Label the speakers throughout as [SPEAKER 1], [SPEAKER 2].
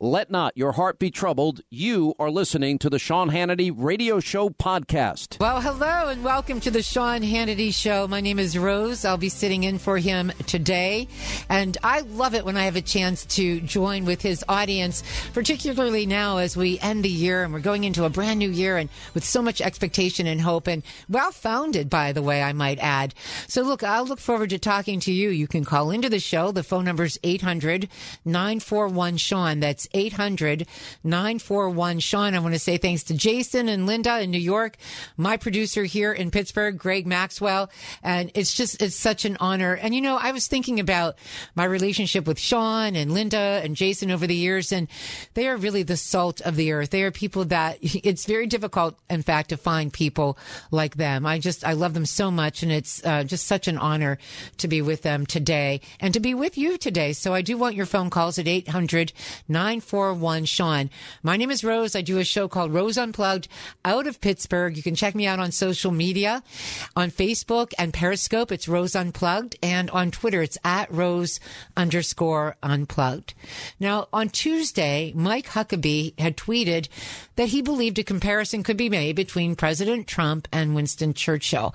[SPEAKER 1] Let not your heart be troubled. You are listening to the Sean Hannity Radio Show podcast.
[SPEAKER 2] Well, hello and welcome to the Sean Hannity Show. My name is Rose. I'll be sitting in for him today. And I love it when I have a chance to join with his audience, particularly now as we end the year and we're going into a brand new year and with so much expectation and hope and well founded, by the way, I might add. So look, I'll look forward to talking to you. You can call into the show. The phone number is 800 941 Sean. That's 800 941 Sean. I want to say thanks to Jason and Linda in New York, my producer here in Pittsburgh, Greg Maxwell. And it's just, it's such an honor. And you know, I was thinking about my relationship with Sean and Linda and Jason over the years, and they are really the salt of the earth. They are people that it's very difficult, in fact, to find people like them. I just, I love them so much. And it's uh, just such an honor to be with them today and to be with you today. So I do want your phone calls at 800 941 Sean. My name is Rose. I do a show called Rose Unplugged out of Pittsburgh. You can check me out on social media on Facebook and Periscope. It's Rose Unplugged. And on Twitter, it's at Rose underscore unplugged. Now, on Tuesday, Mike Huckabee had tweeted that he believed a comparison could be made between President Trump and Winston Churchill.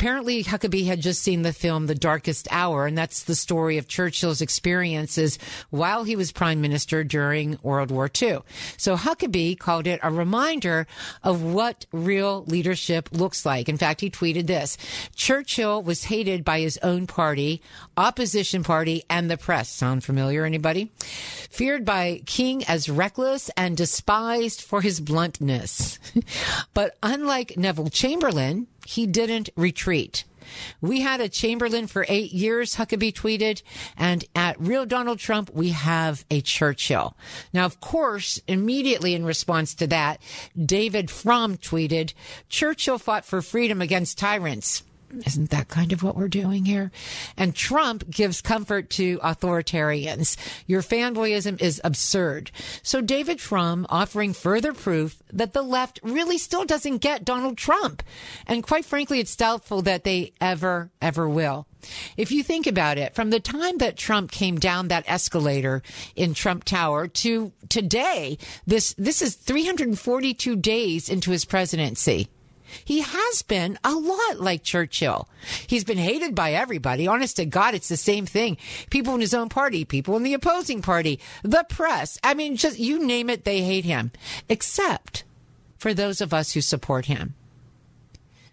[SPEAKER 2] Apparently, Huckabee had just seen the film The Darkest Hour, and that's the story of Churchill's experiences while he was prime minister during World War II. So Huckabee called it a reminder of what real leadership looks like. In fact, he tweeted this Churchill was hated by his own party, opposition party, and the press. Sound familiar, anybody? Feared by King as reckless and despised for his bluntness. but unlike Neville Chamberlain, he didn't retreat. We had a Chamberlain for eight years, Huckabee tweeted, and at Real Donald Trump, we have a Churchill. Now, of course, immediately in response to that, David Frum tweeted, Churchill fought for freedom against tyrants. Isn't that kind of what we're doing here? And Trump gives comfort to authoritarians. Your fanboyism is absurd. So David Frum offering further proof that the left really still doesn't get Donald Trump. And quite frankly, it's doubtful that they ever, ever will. If you think about it, from the time that Trump came down that escalator in Trump Tower to today, this, this is 342 days into his presidency. He has been a lot like Churchill. He's been hated by everybody. Honest to God, it's the same thing. People in his own party, people in the opposing party, the press. I mean, just you name it, they hate him, except for those of us who support him.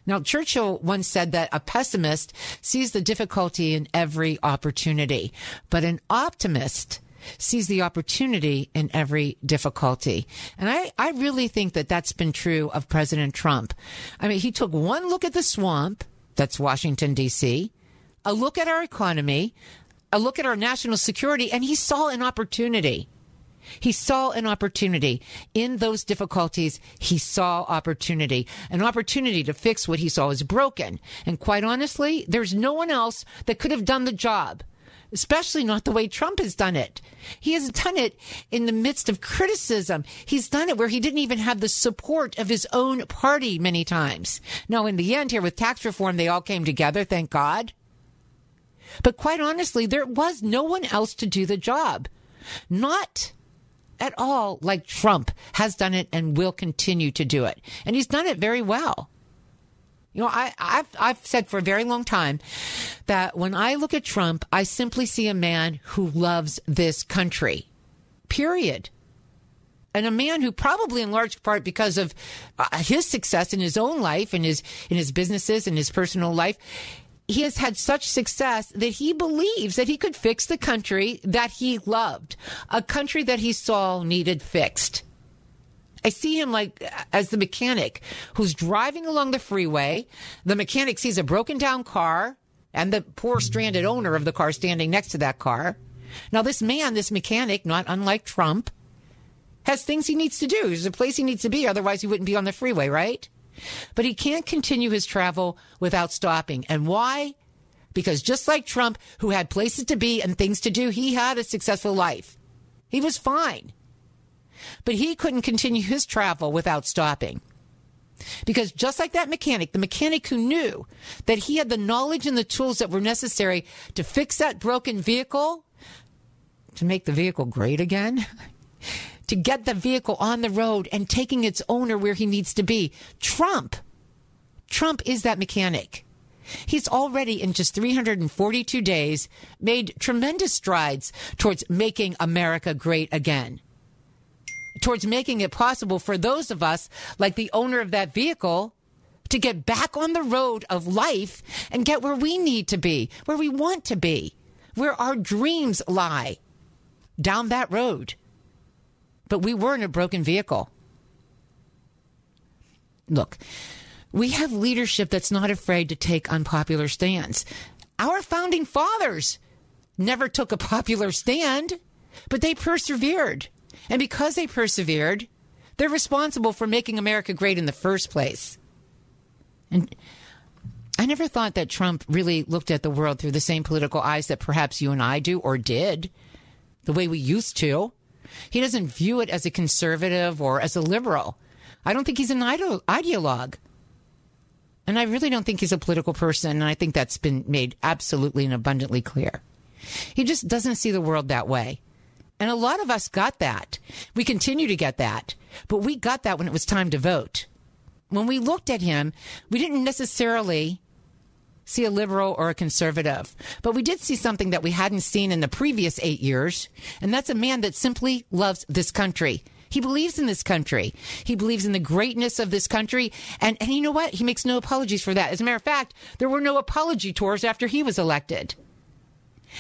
[SPEAKER 2] Now, Churchill once said that a pessimist sees the difficulty in every opportunity, but an optimist sees the opportunity in every difficulty. And I, I really think that that's been true of President Trump. I mean, he took one look at the swamp, that's Washington, D.C., a look at our economy, a look at our national security, and he saw an opportunity. He saw an opportunity. In those difficulties, he saw opportunity. An opportunity to fix what he saw as broken. And quite honestly, there's no one else that could have done the job especially not the way Trump has done it. He has done it in the midst of criticism. He's done it where he didn't even have the support of his own party many times. Now, in the end, here with tax reform, they all came together, thank God. But quite honestly, there was no one else to do the job. Not at all like Trump has done it and will continue to do it. And he's done it very well. You know, I, have I've said for a very long time that when I look at Trump, I simply see a man who loves this country, period. And a man who probably in large part because of uh, his success in his own life and his, in his businesses and his personal life, he has had such success that he believes that he could fix the country that he loved, a country that he saw needed fixed. I see him like as the mechanic who's driving along the freeway. The mechanic sees a broken down car and the poor stranded owner of the car standing next to that car. Now, this man, this mechanic, not unlike Trump, has things he needs to do. There's a place he needs to be. Otherwise, he wouldn't be on the freeway, right? But he can't continue his travel without stopping. And why? Because just like Trump, who had places to be and things to do, he had a successful life. He was fine. But he couldn't continue his travel without stopping. Because just like that mechanic, the mechanic who knew that he had the knowledge and the tools that were necessary to fix that broken vehicle, to make the vehicle great again, to get the vehicle on the road and taking its owner where he needs to be. Trump. Trump is that mechanic. He's already in just 342 days made tremendous strides towards making America great again. Towards making it possible for those of us, like the owner of that vehicle, to get back on the road of life and get where we need to be, where we want to be, where our dreams lie. Down that road but we were in a broken vehicle. Look, we have leadership that's not afraid to take unpopular stands. Our founding fathers never took a popular stand, but they persevered. And because they persevered, they're responsible for making America great in the first place. And I never thought that Trump really looked at the world through the same political eyes that perhaps you and I do or did, the way we used to. He doesn't view it as a conservative or as a liberal. I don't think he's an ide- ideologue. And I really don't think he's a political person. And I think that's been made absolutely and abundantly clear. He just doesn't see the world that way. And a lot of us got that. We continue to get that. But we got that when it was time to vote. When we looked at him, we didn't necessarily see a liberal or a conservative. But we did see something that we hadn't seen in the previous eight years, and that's a man that simply loves this country. He believes in this country. He believes in the greatness of this country. And, and you know what? He makes no apologies for that. As a matter of fact, there were no apology tours after he was elected.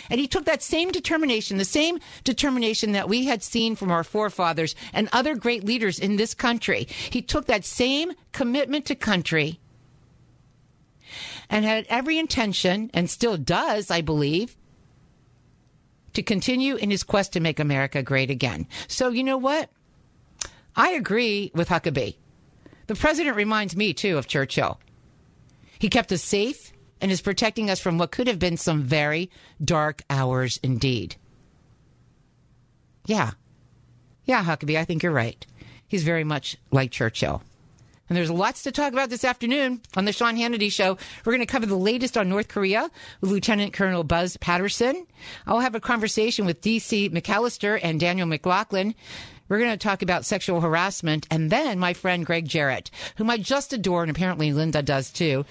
[SPEAKER 2] And he took that same determination, the same determination that we had seen from our forefathers and other great leaders in this country. He took that same commitment to country and had every intention, and still does, I believe, to continue in his quest to make America great again. So, you know what? I agree with Huckabee. The president reminds me, too, of Churchill. He kept us safe and is protecting us from what could have been some very dark hours indeed. Yeah. Yeah, Huckabee, I think you're right. He's very much like Churchill. And there's lots to talk about this afternoon on the Sean Hannity Show. We're going to cover the latest on North Korea with Lieutenant Colonel Buzz Patterson. I'll have a conversation with D.C. McAllister and Daniel McLaughlin. We're going to talk about sexual harassment. And then my friend Gregg Jarrett, whom I just adore, and apparently Linda does too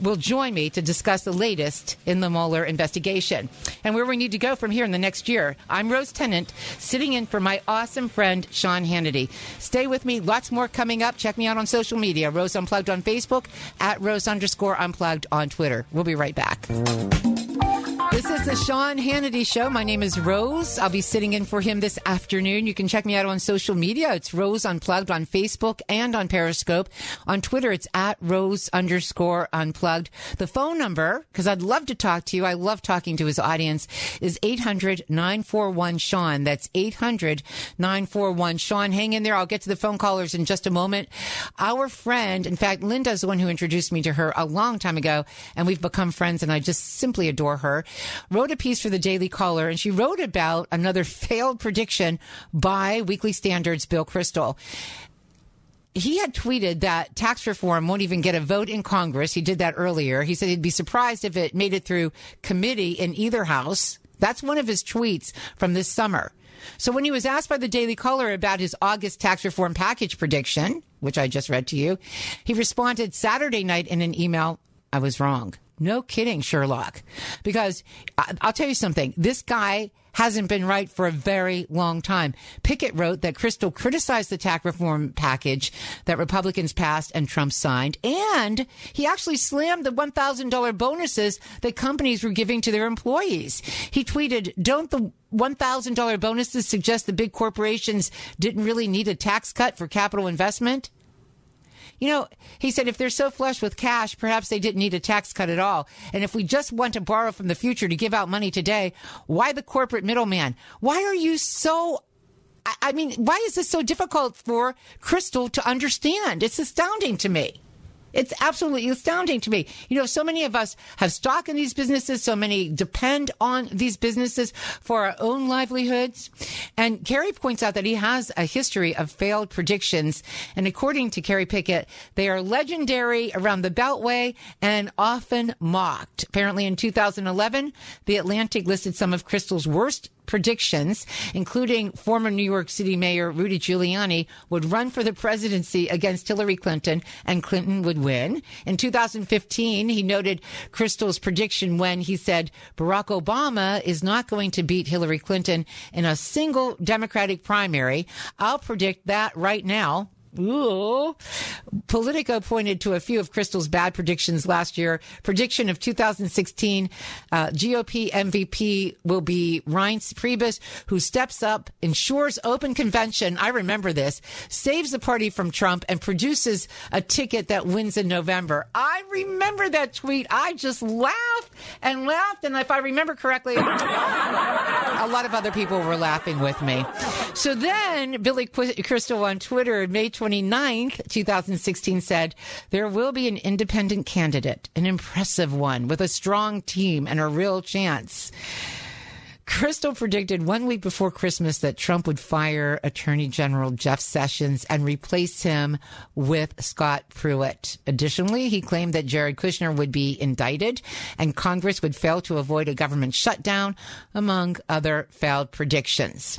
[SPEAKER 2] will join me to discuss the latest in the Mueller investigation and where we need to go from here in the next year. I'm Rose Tennent, sitting in for my awesome friend, Sean Hannity. Stay with me. Lots more coming up. Check me out on social media. Rose Unplugged on Facebook, at Rose underscore Unplugged on Twitter. We'll be right back. This is the Sean Hannity Show. My name is Rose. I'll be sitting in for him this afternoon. You can check me out on social media. It's Rose Unplugged on Facebook and on Periscope. On Twitter, it's at Rose underscore Unplugged. The phone number, because I'd love to talk to you. I love talking to his audience, is 800 941 Sean. That's 800 941 Sean. Hang in there. I'll get to the phone callers in just a moment. Our friend, in fact, Linda's the one who introduced me to her a long time ago, and we've become friends, and I just simply adore her wrote a piece for the Daily Caller, and she wrote about another failed prediction by Weekly Standards Bill Kristol he had tweeted that tax reform won't even get a vote in Congress. He did that earlier. He said he'd be surprised if it made it through committee in either house. That's one of his tweets from this summer. So when he was asked by the Daily Caller about his August tax reform package prediction, which I just read to you, he responded Saturday night in an email, I was wrong. No kidding, Sherlock. Because I'll tell you something. This guy hasn't been right for a very long time. Picket wrote that Kristol criticized the tax reform package that Republicans passed and Trump signed. And he actually slammed the $1,000 bonuses that companies were giving to their employees. He tweeted, don't the $1,000 bonuses suggest the big corporations didn't really need a tax cut for capital investment? You know, he said if they're so flush with cash, perhaps they didn't need a tax cut at all. And if we just want to borrow from the future to give out money today, why the corporate middleman? Why are you so I mean, why is this so difficult for Kristol to understand? It's astounding to me. It's absolutely astounding to me. You know, so many of us have stock in these businesses. So many depend on these businesses for our own livelihoods. And Kerry points out that he has a history of failed predictions. And according to Kerry Picket, they are legendary around the Beltway and often mocked. Apparently in 2011, The Atlantic listed some of Kristol's worst predictions, including former New York City Mayor Rudy Giuliani, would run for the presidency against Hillary Clinton and Clinton would win. In 2015, he noted Kristol's prediction when he said Barack Obama is not going to beat Hillary Clinton in a single Democratic primary. I'll predict that right now. Ooh. Politico pointed to a few of Kristol's bad predictions last year. Prediction of 2016 uh, GOP MVP will be Reince Priebus, who steps up, ensures open convention. I remember this, saves the party from Trump, and produces a ticket that wins in November. I remember that tweet. I just laughed and laughed. And if I remember correctly, a lot of other people were laughing with me. So then Billy Crystal on Twitter May 29th, 2016 said, there will be an independent candidate, an impressive one with a strong team and a real chance. Kristol predicted one week before Christmas that Trump would fire Attorney General Jeff Sessions and replace him with Scott Pruitt. Additionally, he claimed that Jared Kushner would be indicted and Congress would fail to avoid a government shutdown, among other failed predictions.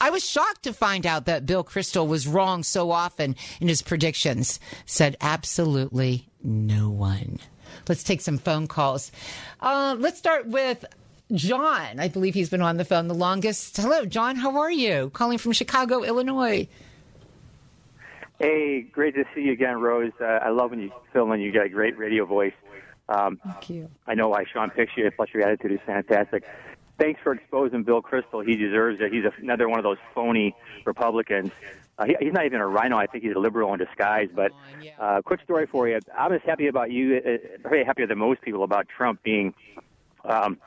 [SPEAKER 2] I was shocked to find out that Bill Kristol was wrong so often in his predictions. Said absolutely no one. Let's take some phone calls. Uh, let's start with John. I believe he's been on the phone the longest. Hello, John. How are you? Calling from Chicago, Illinois.
[SPEAKER 3] Hey, great to see you again, Rose. Uh, I love when you film and you got a great radio voice.
[SPEAKER 2] Um, Thank you.
[SPEAKER 3] I know why Sean picks you, plus your attitude is fantastic thanks for exposing Bill Kristol. He deserves it. He's another one of those phony Republicans. Uh, he, he's not even a RINO. I think he's a liberal in disguise. But uh, quick story for you. I'm as happy about you, uh, probably happier than most people about Trump being um,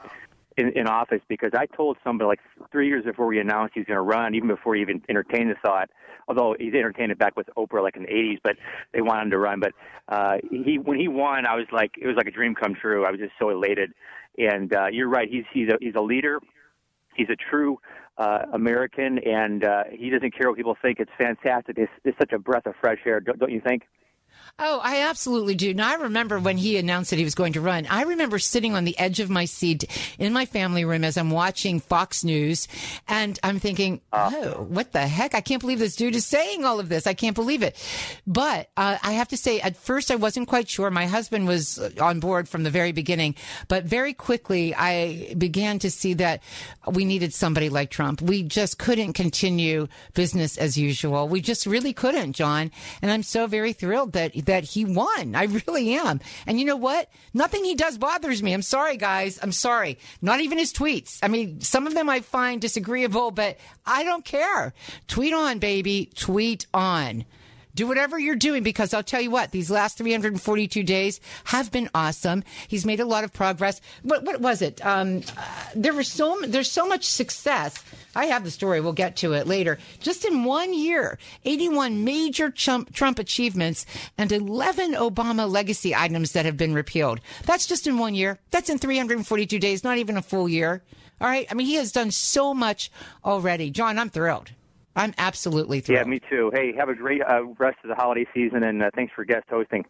[SPEAKER 3] in, in office because I told somebody like three years before he announced he's going to run, even before he even entertained the thought. Although he's entertained it back with Oprah like in the '80s, but they wanted him to run. But uh, he, when he won, I was like, it was like a dream come true. I was just so elated. And uh, you're right. He's he's a he's a leader. He's a true uh, American, and uh, he doesn't care what people think. It's fantastic. It's, it's such a breath of fresh air, don't, don't you think?
[SPEAKER 2] Oh, I absolutely do. Now, I remember when he announced that he was going to run. I remember sitting on the edge of my seat in my family room as I'm watching Fox News, and I'm thinking, oh, what the heck? I can't believe this dude is saying all of this. I can't believe it. But uh, I have to say, at first, I wasn't quite sure. My husband was on board from the very beginning, but very quickly, I began to see that we needed somebody like Trump. We just couldn't continue business as usual. We just really couldn't, John. And I'm so very thrilled that that he won. I really am. And you know what? Nothing he does bothers me. I'm sorry, guys. I'm sorry. Not even his tweets. I mean, some of them I find disagreeable, but I don't care. Tweet on, baby. Tweet on. Do whatever you're doing because I'll tell you what, these last 342 days have been awesome. He's made a lot of progress. What, what was it? Um, uh, there was so, there's so much success. I have the story. We'll get to it later. Just in one year, 81 major Trump, Trump achievements and 11 Obama legacy items that have been repealed. That's just in one year. That's in 342 days, not even a full year. All right. I mean, he has done so much already. John, I'm thrilled. I'm absolutely thrilled.
[SPEAKER 3] Yeah, me too. Hey, have a great uh, rest of the holiday season, and uh, thanks for guest hosting.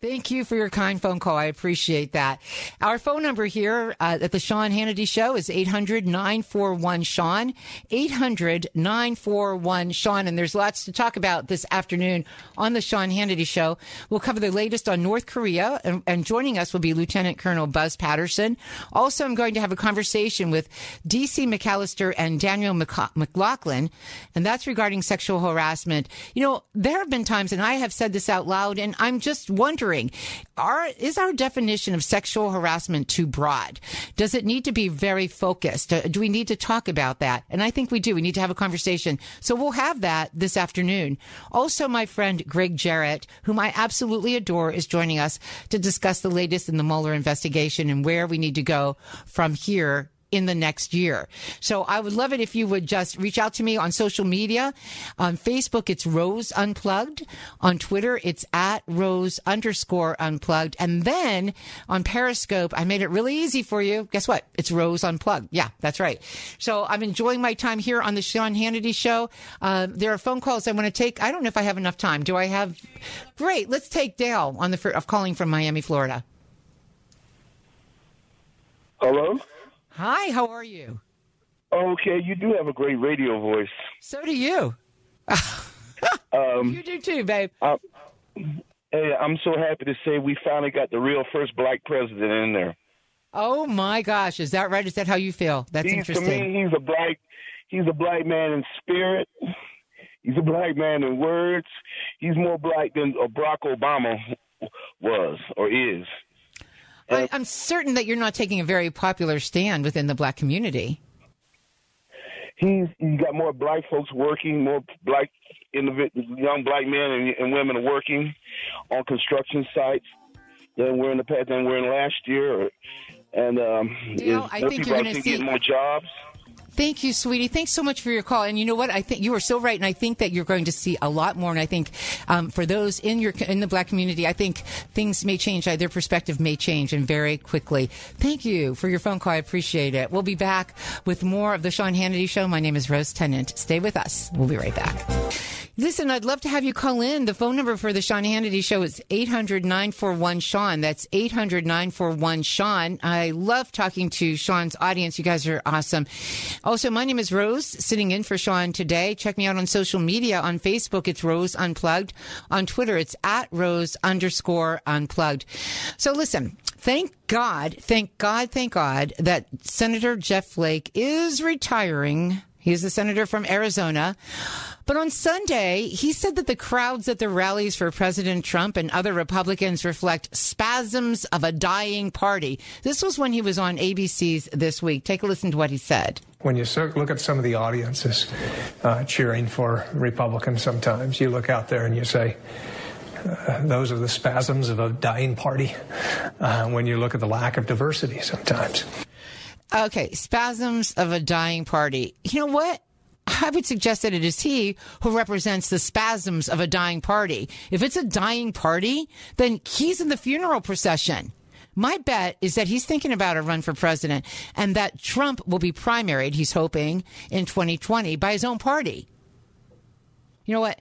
[SPEAKER 2] Thank you for your kind phone call. I appreciate that. Our phone number here uh, at the Sean Hannity Show is 800 941 Sean. 800 941 Sean. And there's lots to talk about this afternoon on the Sean Hannity Show. We'll cover the latest on North Korea, and, and joining us will be Lieutenant Colonel Buzz Patterson. Also, I'm going to have a conversation with DC McAllister and Daniel McLaughlin, and that's regarding sexual harassment. You know, there have been times, and I have said this out loud, and I'm just wondering is our definition of sexual harassment too broad? Does it need to be very focused? Uh, do we need to talk about that? And I think we do. We need to have a conversation. So we'll have that this afternoon. Also, my friend Gregg Jarrett, whom I absolutely adore, is joining us to discuss the latest in the Mueller investigation and where we need to go from here in the next year. So I would love it if you would just reach out to me on social media. On Facebook, it's Rose Unplugged. On Twitter, it's at Rose underscore unplugged. And then on Periscope, I made it really easy for you. Guess what? It's Rose Unplugged. Yeah, that's right. So I'm enjoying my time here on the Sean Hannity show. Uh, there are phone calls I want to take. I don't know if I have enough time. Do I have? Great. Let's take Dale on the of calling from Miami, Florida.
[SPEAKER 4] Hello.
[SPEAKER 2] Hi, how are you?
[SPEAKER 4] Okay, you do have a great radio voice.
[SPEAKER 2] So do you.
[SPEAKER 4] um,
[SPEAKER 2] you do too, babe.
[SPEAKER 4] Uh, hey, I'm so happy to say we finally got the real first black president in there.
[SPEAKER 2] Oh my gosh, is that right? Is that how you feel? That's
[SPEAKER 4] he's,
[SPEAKER 2] interesting.
[SPEAKER 4] To me, he's a black. He's a black man in spirit. He's a black man in words. He's more black than Barack Obama was or is.
[SPEAKER 2] I, am certain that you're not taking a very popular stand within the black community.
[SPEAKER 4] He's he's got more black folks working, more black young black men and, and women working on construction sites than we're in the past than we're in last year. And um,
[SPEAKER 2] Dale, I think you're going to see
[SPEAKER 4] more jobs.
[SPEAKER 2] Thank you, sweetie. Thanks so much for your call. And you know what? I think you are so right. And I think that you're going to see a lot more. And I think um, for those in your in the black community, I think things may change. Their perspective may change and very quickly. Thank you for your phone call. I appreciate it. We'll be back with more of the Sean Hannity Show. My name is Rose Tennent. Stay with us. We'll be right back. Listen, I'd love to have you call in. The phone number for the Sean Hannity Show is 800 941 Sean. That's 800 941 Sean. I love talking to Sean's audience. You guys are awesome. Also, my name is Rose, sitting in for Sean today. Check me out on social media. On Facebook, it's Rose Unplugged. On Twitter, it's at Rose underscore unplugged. So listen, thank God, thank God, thank God that Senator Jeff Flake is retiring. He's the senator from Arizona. But on Sunday, he said that the crowds at the rallies for President Trump and other Republicans reflect spasms of a dying party. This was when he was on ABC's This Week. Take a listen to what he said.
[SPEAKER 5] When you look at some of the audiences uh, cheering for Republicans sometimes, you look out there and you say, uh, those are the spasms of a dying party uh, when you look at the lack of diversity sometimes.
[SPEAKER 2] Okay, spasms of a dying party. You know what? I would suggest that it is he who represents the spasms of a dying party. If it's a dying party, then he's in the funeral procession. My bet is that he's thinking about a run for president and that Trump will be primaried, he's hoping, in 2020 by his own party. You know what?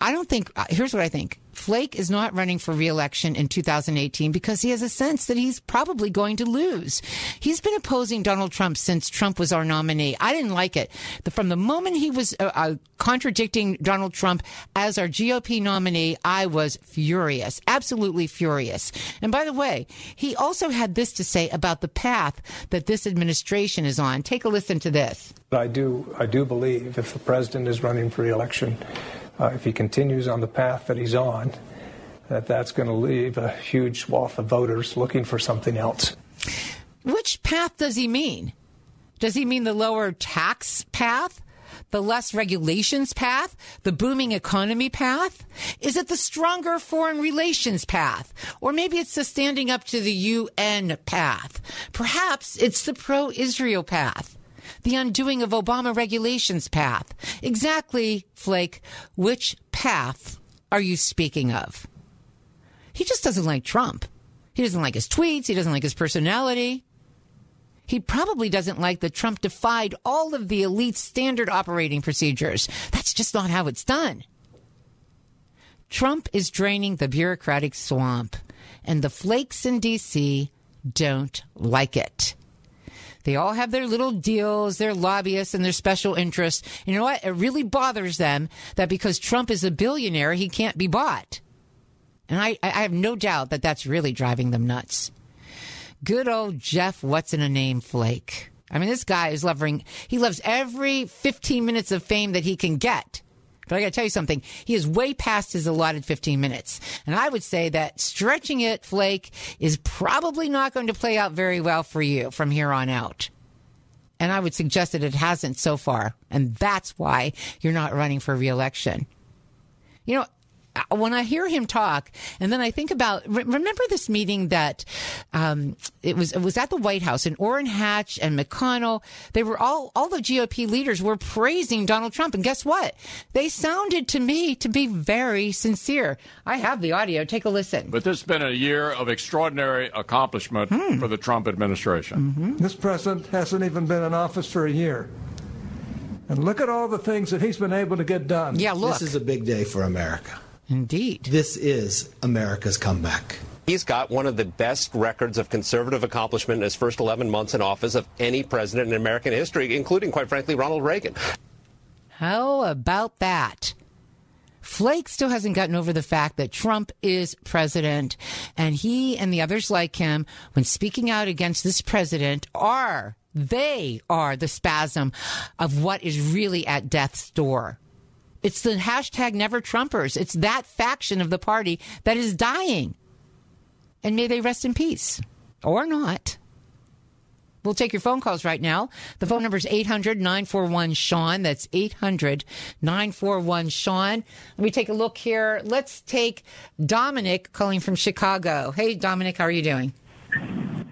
[SPEAKER 2] I don't think, uh, here's what I think. Flake is not running for reelection in 2018 because he has a sense that he's probably going to lose. He's been opposing Donald Trump since Trump was our nominee. I didn't like it. From the moment he was uh, uh, contradicting Donald Trump as our GOP nominee, I was furious, absolutely furious. And by the way, he also had this to say about the path that this administration is on. Take a listen to this.
[SPEAKER 5] I do, I do believe if the president is running for reelection, uh, if he continues on the path that he's on, that that's going to leave a huge swath of voters looking for something else.
[SPEAKER 2] Which path does he mean? Does he mean the lower tax path? The less regulations path? The booming economy path? Is it the stronger foreign relations path? Or maybe it's the standing up to the UN path? Perhaps it's the pro Israel path the undoing of Obama regulations path. Exactly, Flake, which path are you speaking of? He just doesn't like Trump. He doesn't like his tweets. He doesn't like his personality. He probably doesn't like that Trump defied all of the elite standard operating procedures. That's just not how it's done. Trump is draining the bureaucratic swamp, and the flakes in D.C. don't like it. They all have their little deals, their lobbyists, and their special interests. You know what? It really bothers them that because Trump is a billionaire, he can't be bought. And I, I have no doubt that that's really driving them nuts. Good old Jeff, what's in a name, Flake. I mean, this guy is loving, he loves every 15 minutes of fame that he can get. But I got to tell you something. He is way past his allotted 15 minutes. And I would say that stretching it, Flake, is probably not going to play out very well for you from here on out. And I would suggest that it hasn't so far. And that's why you're not running for reelection. You know, when I hear him talk, and then I think about remember this meeting that um, it was it was at the White House, and Orrin Hatch and McConnell, they were all all the GOP leaders were praising Donald Trump, and guess what? They sounded to me to be very sincere. I have the audio. Take a listen.
[SPEAKER 6] But this has been a year of extraordinary accomplishment hmm. for the Trump administration.
[SPEAKER 5] Mm-hmm. This president hasn't even been in office for a year. And look at all the things that he's been able to get done.
[SPEAKER 2] Yeah, look.
[SPEAKER 7] This is a big day for America.
[SPEAKER 2] Indeed.
[SPEAKER 7] This is America's comeback.
[SPEAKER 8] He's got one of the best records of conservative accomplishment in his first 11 months in office of any president in American history, including, quite frankly, Ronald Reagan.
[SPEAKER 2] How about that? Flake still hasn't gotten over the fact that Trump is president, and he and the others like him, when speaking out against this president, are, they are the spasm of what is really at death's door. It's the hashtag never Trumpers. It's that faction of the party that is dying. And may they rest in peace or not. We'll take your phone calls right now. The phone number is 800 941 Sean. That's 800 941 Sean. Let me take a look here. Let's take Dominic calling from Chicago. Hey, Dominic, how are you doing?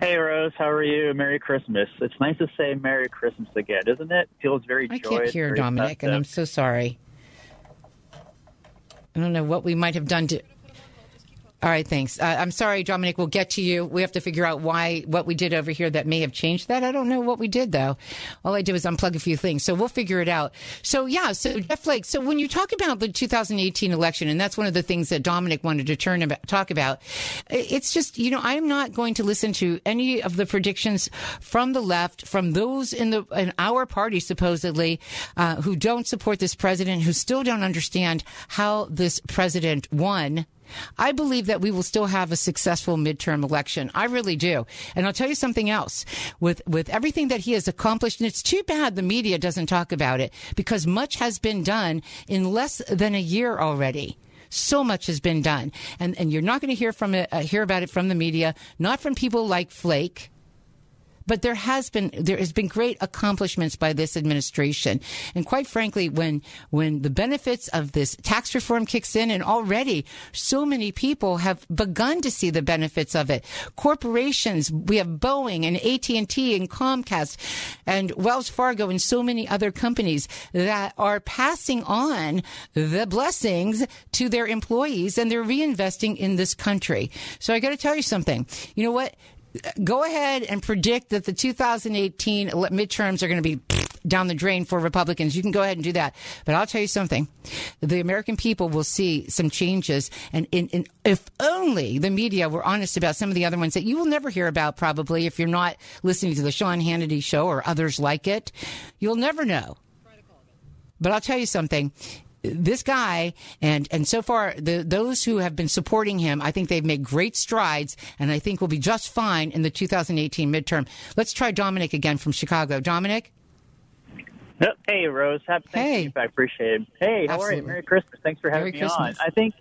[SPEAKER 9] Hey, Rose, how are you? Merry Christmas. It's nice to say Merry Christmas again, isn't it? Feels very
[SPEAKER 2] I
[SPEAKER 9] joyous.
[SPEAKER 2] I can't hear Dominic, festive. and I'm so sorry. I don't know what we might have done to. All right, thanks. Uh, I'm sorry, Dominic. We'll get to you. We have to figure out why what we did over here that may have changed that. I don't know what we did though. All I did was unplug a few things, so we'll figure it out. So yeah, so Jeff Flake. So when you talk about the 2018 election, and that's one of the things that Dominic wanted to turn about, talk about, it's just you know I'm not going to listen to any of the predictions from the left, from those in the in our party supposedly uh, who don't support this president, who still don't understand how this president won I believe that we will still have a successful midterm election. I really do. And I'll tell you something else. With with everything that he has accomplished, and it's too bad the media doesn't talk about it because much has been done in less than a year already. So much has been done, and and you're not going to hear from it, uh, hear about it from the media, not from people like Flake but there has been there has been great accomplishments by this administration. And quite frankly, when when the benefits of this tax reform kicks in, and already so many people have begun to see the benefits of it. Corporations, we have Boeing and AT and T and Comcast and Wells Fargo and so many other companies that are passing on the blessings to their employees and they're reinvesting in this country. So I got to tell you something. You know what? Go ahead and predict that the 2018 midterms are going to be down the drain for Republicans. You can go ahead and do that. But I'll tell you something. The American people will see some changes. And, in, in, if only the media were honest about some of the other ones that you will never hear about probably if you're not listening to the Sean Hannity show or others like it, you'll never know. But I'll tell you something this guy and and so far the those who have been supporting him I think they've made great strides and I think will be just fine in the 2018 midterm. Let's try Dominic again from Chicago. Dominic?
[SPEAKER 9] Hey Rose, happy hey. I appreciate it. Hey, how Absolutely. are you? Merry Christmas. Thanks for having Merry me Christmas. on. I think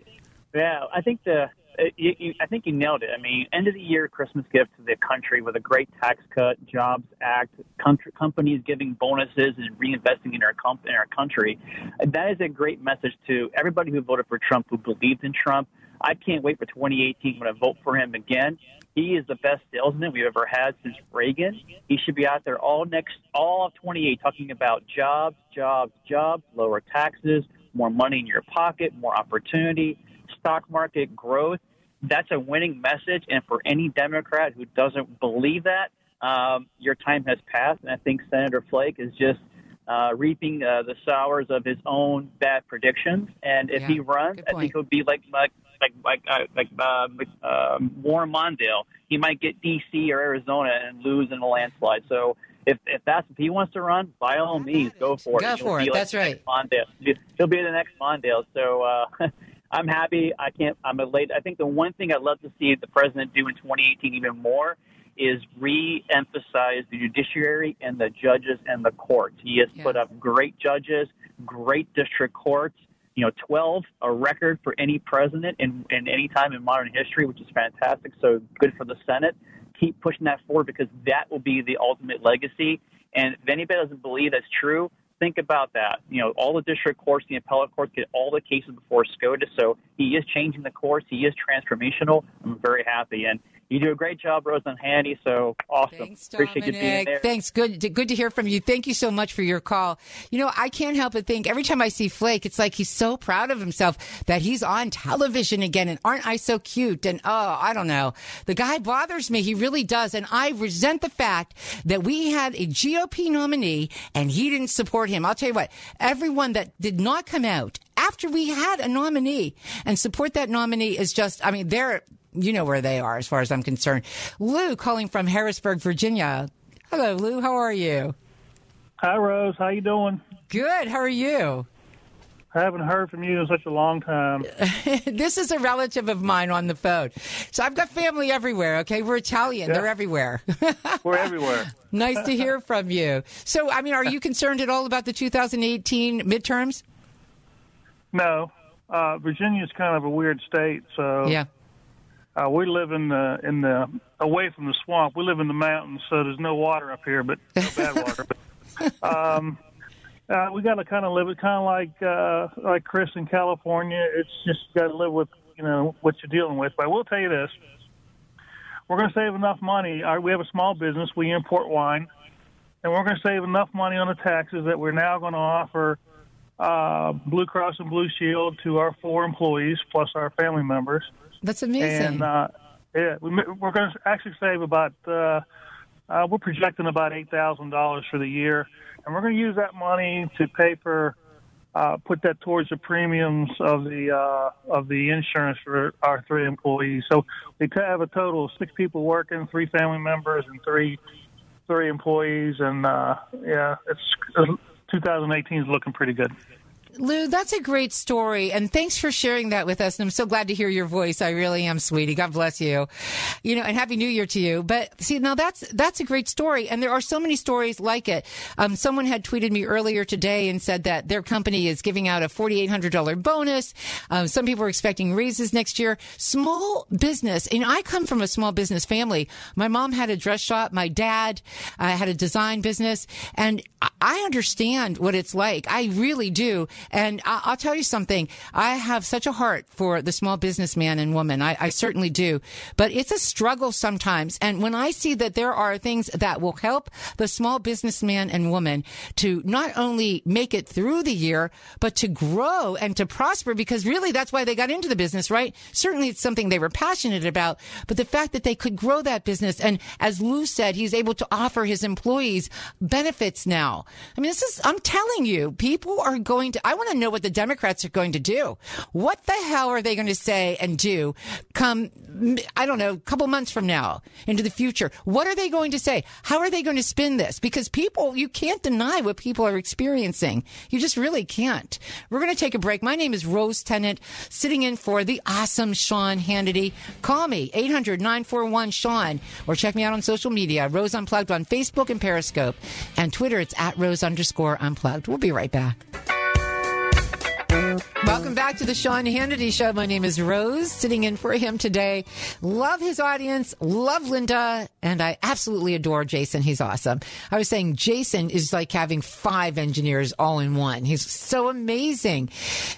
[SPEAKER 9] yeah, I think the it, you, you, I think you nailed it. I mean, end of the year Christmas gift to the country with a great tax cut, Jobs Act, country, companies giving bonuses and reinvesting in our com- in our country. That is a great message to everybody who voted for Trump, who believed in Trump. I can't wait for 2018 when I vote for him again. He is the best salesman we've ever had since Reagan. He should be out there all next, all of 28, talking about jobs, jobs, jobs, lower taxes, more money in your pocket, more opportunity, stock market growth. That's a winning message. And for any Democrat who doesn't believe that, um, your time has passed. And I think Senator Flake is just uh, reaping uh, the sours of his own bad predictions. And if
[SPEAKER 2] Yeah,
[SPEAKER 9] he runs, I think he'll be like like like like uh, like uh, uh, Warren Mondale. He might get D.C. or Arizona and lose in a landslide. So. If, if that's if he wants to run, by all means, go for it.
[SPEAKER 2] Go for
[SPEAKER 9] be
[SPEAKER 2] it.
[SPEAKER 9] like
[SPEAKER 2] That's right.
[SPEAKER 9] Mondale. He'll be the next Mondale. So uh, I'm happy. I can't. I'm elated. I think the one thing I'd love to see the president do in 2018 even more is re-emphasize the judiciary and the judges and the courts. He has put up great judges, great district courts. You know, 12, a record for any president in, in any time in modern history, which is fantastic. So good for the Senate. Keep pushing that forward because that will be the ultimate legacy. And if anybody doesn't believe that's true, think about that. You know, all the district courts, the appellate courts get all the cases before SCOTUS. So he is changing the course. He is transformational. I'm very happy. And you do a great job, Rose and Handy. So awesome. Appreciate you being there.
[SPEAKER 2] Thanks. Good. Good to hear from you. Thank you so much for your call. You know, I can't help but think every time I see Flake, it's like he's so proud of himself that he's on television again. And aren't I so cute? And oh, I don't know. The guy bothers me. He really does. And I resent the fact that we had a GOP nominee and he didn't support him. I'll tell you what, everyone that did not come out after we had a nominee and support that nominee is just, I mean, they're, you know where they are as far as I'm concerned. Lou calling from Harrisonburg, Virginia. Hello, Lou. How are you?
[SPEAKER 10] Hi, Rose. How you doing?
[SPEAKER 2] Good. How are you?
[SPEAKER 10] I haven't heard from you in such a long time.
[SPEAKER 2] this is a relative of mine on the phone. So I've got family everywhere, okay? We're Italian.
[SPEAKER 10] Yeah.
[SPEAKER 2] They're everywhere.
[SPEAKER 10] We're everywhere.
[SPEAKER 2] nice to hear from you. So, I mean, are you concerned at all about the 2018 midterms?
[SPEAKER 10] No, uh, Virginia's kind of a weird state. So
[SPEAKER 2] Yeah.
[SPEAKER 10] Uh, we live in the in the away from the swamp. We live in the mountains, so there's no water up here, but no bad water. But, um, uh, we got to kind of live it, kind of like uh, like Chris in California. It's just got to live with you know what you're dealing with. But I will tell you this: we're going to save enough money. Our, we have a small business. We import wine, and we're going to save enough money on the taxes that we're now going to offer uh, Blue Cross and Blue Shield to our four employees plus our family members.
[SPEAKER 2] That's amazing.
[SPEAKER 10] And uh, yeah, we, we're going to actually save about. Uh, uh, we're projecting about eight thousand dollars for the year, and we're going to use that money to pay for. Uh, put that towards the premiums of the uh, of the insurance for our three employees. So we have a total of six people working, three family members, and three three employees. And uh, yeah, it's 2018 is looking pretty good.
[SPEAKER 2] Lou, that's a great story, and thanks for sharing that with us. And I'm so glad to hear your voice. I really am, sweetie. God bless you. You know, and happy New Year to you. But see, now that's that's a great story, and there are so many stories like it. Um, someone had tweeted me earlier today and said that their company is giving out a $4,800 bonus. Um, some people are expecting raises next year. Small business, and I come from a small business family. My mom had a dress shop. My dad uh, had a design business, and I- I understand what it's like. I really do. And I- I'll tell you something. I have such a heart for the small businessman and woman. I, I certainly do. But it's a struggle sometimes. And when I see that there are things that will help the small businessman and woman to not only make it through the year, but to grow and to prosper, because really that's why they got into the business, right? Certainly it's something they were passionate about. But the fact that they could grow that business, and as Lou said, he's able to offer his employees benefits now. I mean, this is, I'm telling you, people are going to, I want to know what the Democrats are going to do. What the hell are they going to say and do come, I don't know, a couple months from now into the future? What are they going to say? How are they going to spin this? Because people, you can't deny what people are experiencing. You just really can't. We're going to take a break. My name is Rose Tennent, sitting in for the awesome Sean Hannity. Call me, 800 941 Sean, or check me out on social media, Rose Unplugged on Facebook and Periscope. And Twitter, it's at Rose underscore unplugged. We'll be right back. Well, Welcome back to the Sean Hannity Show. My name is Rose, sitting in for him today. Love his audience, love Linda, and I absolutely adore Jason. He's awesome. I was saying Jason is like having five engineers all in one. He's so amazing.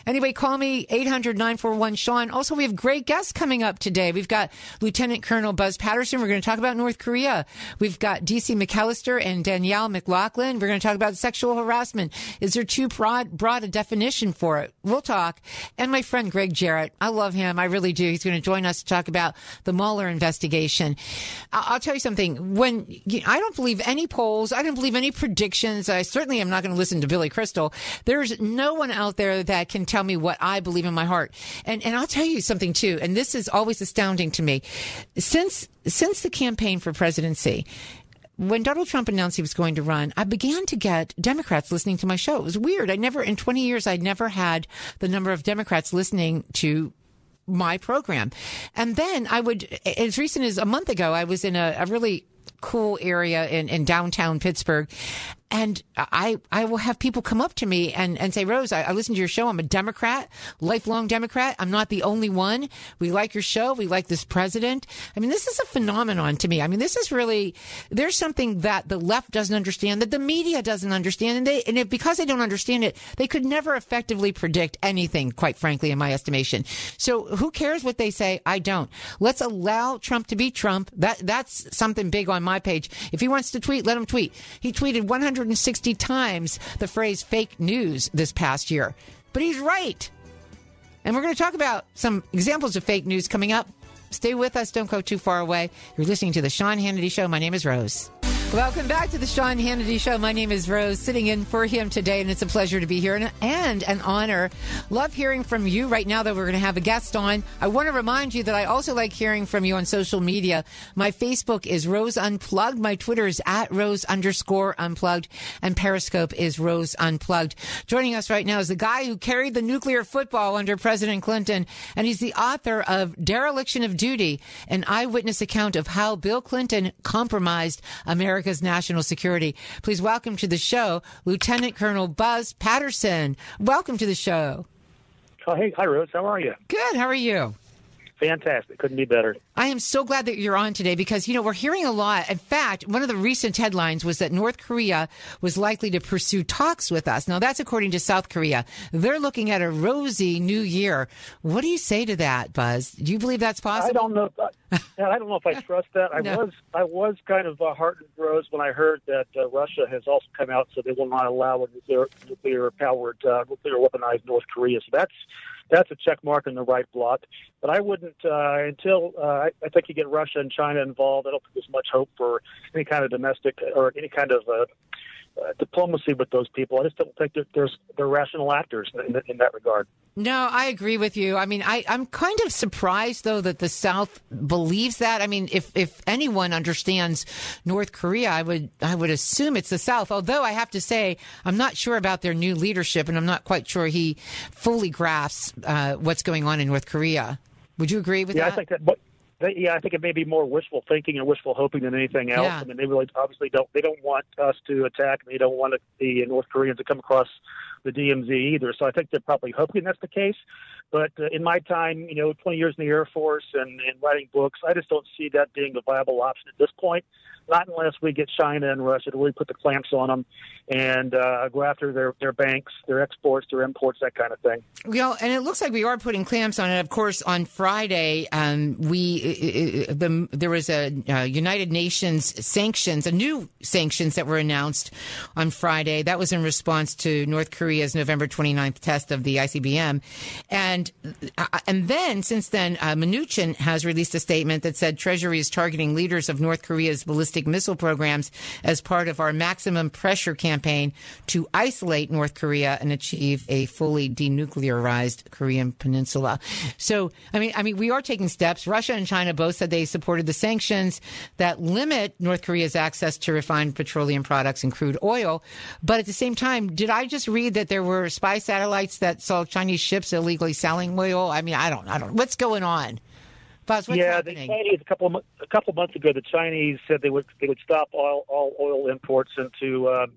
[SPEAKER 2] Anyway, call me 800 941 Sean. Also, we have great guests coming up today. We've got Lieutenant Colonel Buzz Patterson. We're going to talk about North Korea. We've got DC McAllister and Danielle McLaughlin. We're going to talk about sexual harassment. Is there too broad, broad a definition for it? We'll talk. And my friend Gregg Jarrett. I love him. I really do. He's going to join us to talk about the Mueller investigation. I- will tell you something. When you know, I don't believe any polls, I don't believe any predictions. I certainly am not going to listen to Bill Kristol. There's no one out there that can tell me what I believe in my heart. And and I'll tell you something too. And this is always astounding to me. Since since the campaign for presidency, when Donald Trump announced he was going to run, I began to get Democrats listening to my show. It was weird. I never, in 20 years, I'd never had the number of Democrats listening to my program. And then I would, as recent as a month ago, I was in a, a really cool area in, in downtown Pittsburgh and I, I will have people come up to me and, and say, Rose, I, I listen to your show. I'm a Democrat, lifelong Democrat. I'm not the only one. We like your show. We like this president. I mean, this is a phenomenon to me. I mean, this is really, there's something that the left doesn't understand, that the media doesn't understand. And they, and if, because they don't understand it, they could never effectively predict anything, quite frankly, in my estimation. So who cares what they say? I don't. Let's allow Trump to be Trump. That, that's something big on my page. If he wants to tweet, let him tweet. He tweeted 100 160 times the phrase fake news this past year. But he's right. And we're going to talk about some examples of fake news coming up. Stay with us. Don't go too far away. You're listening to The Sean Hannity Show. My name is Rose. Welcome back to the Sean Hannity Show. My name is Rose, sitting in for him today, and it's a pleasure to be here and, and an honor. Love hearing from you right now that we're going to have a guest on. I want to remind you that I also like hearing from you on social media. My Facebook is Rose Unplugged. My Twitter is at Rose underscore unplugged, and Periscope is Rose Unplugged. Joining us right now is the guy who carried the nuclear football under President Clinton, and he's the author of Dereliction of Duty, an eyewitness account of how Bill Clinton compromised America America's national security. Please welcome to the show Lieutenant Colonel Buzz Patterson. Welcome to the show.
[SPEAKER 11] Oh, hey, hi, Rose. How are you?
[SPEAKER 2] Good. How are you?
[SPEAKER 11] Fantastic. Couldn't be better.
[SPEAKER 2] I am so glad that you're on today because, you know, we're hearing a lot. In fact, one of the recent headlines was that North Korea was likely to pursue talks with us. Now, that's according to South Korea. They're looking at a rosy new year. What do you say to that, Buzz? Do you believe that's possible?
[SPEAKER 11] I don't know. I don't know if I trust that. I no. was I was kind of uh, heartened, Rose, when I heard that uh, Russia has also come out so they will not allow a nuclear nuclear powered uh, nuclear weaponized North Korea. So that's that's a check mark in the right block. But I wouldn't uh, until uh, I, I think you get Russia and China involved. I don't think there's much hope for any kind of domestic or any kind of uh, uh, diplomacy with those people. I just don't think that there's they're rational actors in, in that regard.
[SPEAKER 2] No, I agree with you. I mean, I, I'm kind of surprised though that the South believes that. I mean, if if anyone understands North Korea, I would I would assume it's the South. Although I have to say, I'm not sure about their new leadership, and I'm not quite sure he fully grasps uh, what's going on in North Korea. Would you agree with
[SPEAKER 11] yeah,
[SPEAKER 2] that?
[SPEAKER 11] Yeah, I think that. But they, yeah, I think it may be more wishful thinking and wishful hoping than anything else.
[SPEAKER 2] Yeah.
[SPEAKER 11] I mean, they really obviously don't. They don't want us to attack. They don't want the North Koreans to come across the DMZ either. So I think they're probably hoping that's the case. But uh, in my time, you know, 20 years in the Air Force and, and writing books, I just don't see that being a viable option at this point not unless we get China and Russia to really put the clamps on them and uh, go after their, their banks, their exports, their imports, that kind of thing.
[SPEAKER 2] Well, and it looks like we are putting clamps on it. Of course, on Friday, um, we the, there was a uh, United Nations sanctions, a new sanctions that were announced on Friday. That was in response to North Korea's November 29th test of the ICBM, and uh, and then since then, uh, Mnuchin has released a statement that said Treasury is targeting leaders of North Korea's ballistic ballistic missile programs as part of our maximum pressure campaign to isolate North Korea and achieve a fully denuclearized Korean peninsula. So, I mean, I mean, we are taking steps. Russia and China both said they supported the sanctions that limit North Korea's access to refined petroleum products and crude oil. But at the same time, did I just read that there were spy satellites that saw Chinese ships illegally selling oil? I mean, I don't, I don't. What's going on? Buzz, what's
[SPEAKER 11] yeah,
[SPEAKER 2] happening?
[SPEAKER 11] the Chinese a couple of, a couple of months ago, the Chinese said they would they would stop all all oil imports into uh,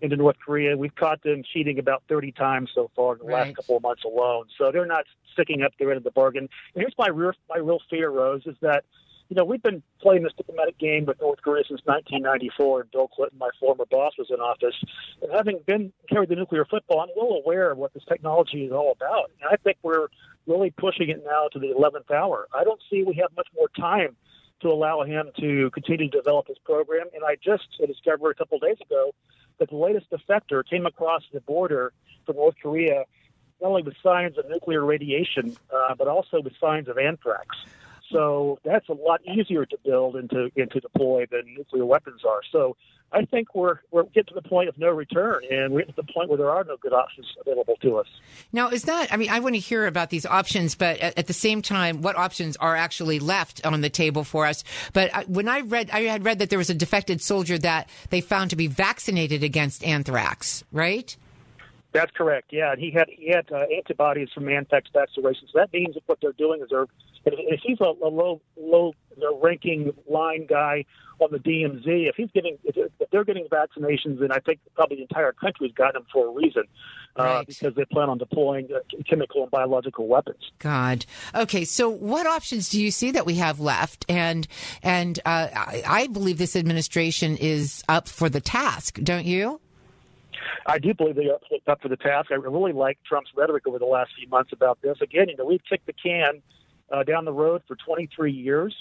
[SPEAKER 11] into North Korea. We've caught them cheating about 30 times so far in the
[SPEAKER 2] Right.
[SPEAKER 11] last couple of months alone. So they're not sticking up their end of the bargain. And here's my real, my real fear, Rose, is that you know we've been playing this diplomatic game with North Korea since 1994, and Bill Clinton, my former boss, was in office. And having been carried the nuclear football, I'm well aware of what this technology is all about. And I think we're really pushing it now to the 11th hour. I don't see we have much more time to allow him to continue to develop his program. And I just discovered a couple days ago that the latest defector came across the border from North Korea not only with signs of nuclear radiation, uh, but also with signs of anthrax. So that's a lot easier to build and to, and to deploy than nuclear weapons are. So I think we're we're getting to the point of no return, and we're getting to the point where there are no good options available to us.
[SPEAKER 2] Now, is that, I mean, I want to hear about these options, but at, at the same time, what options are actually left on the table for us? But I, when I read, I had read that there was a defected soldier that they found to be vaccinated against anthrax, right?
[SPEAKER 11] That's correct. Yeah, and he had he had uh, antibodies from anthrax vaccination. So that means that what they're doing is they're if, he's a, a low low ranking line guy on the DMZ, if he's getting if, they're getting vaccinations, then I think probably the entire country's gotten them for a reason, uh, because they plan on deploying uh, chemical and biological weapons.
[SPEAKER 2] God. Okay, so what options do you see that we have left? And and uh, I, I believe this administration is up for the task, don't you?
[SPEAKER 11] I do believe they are up for the task. I really like Trump's rhetoric over the last few months about this. Again, you know, we've kicked the can uh, down the road for 23 years,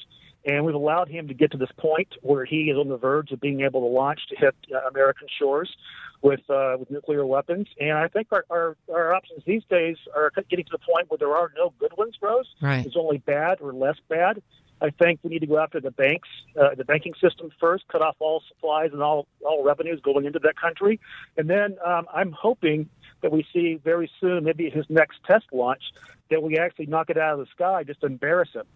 [SPEAKER 11] and we've allowed him to get to this point where he is on the verge of being able to launch to hit uh, American shores with uh, with nuclear weapons. And I think our, our our options these days are getting to the point where there are no good ones, Rose.
[SPEAKER 2] Right.
[SPEAKER 11] There's only bad or less bad. I think we need to go after the banks, uh, the banking system first, cut off all supplies and all all revenues going into that country, and then um, I'm hoping that we see very soon, maybe his next test launch, that we actually knock it out of the sky, just embarrass him.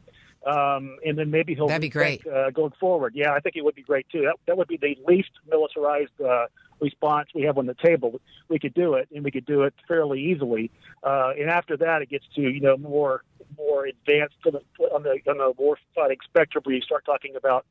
[SPEAKER 11] Um, and then maybe he'll
[SPEAKER 2] That'd be great.
[SPEAKER 11] uh, going forward. Yeah, I think it would be great too. That that would be the least militarized uh, response we have on the table. We could do it, and we could do it fairly easily. Uh, and after that, it gets to you know more more advanced to the, on the on the war fighting spectrum, where you start talking about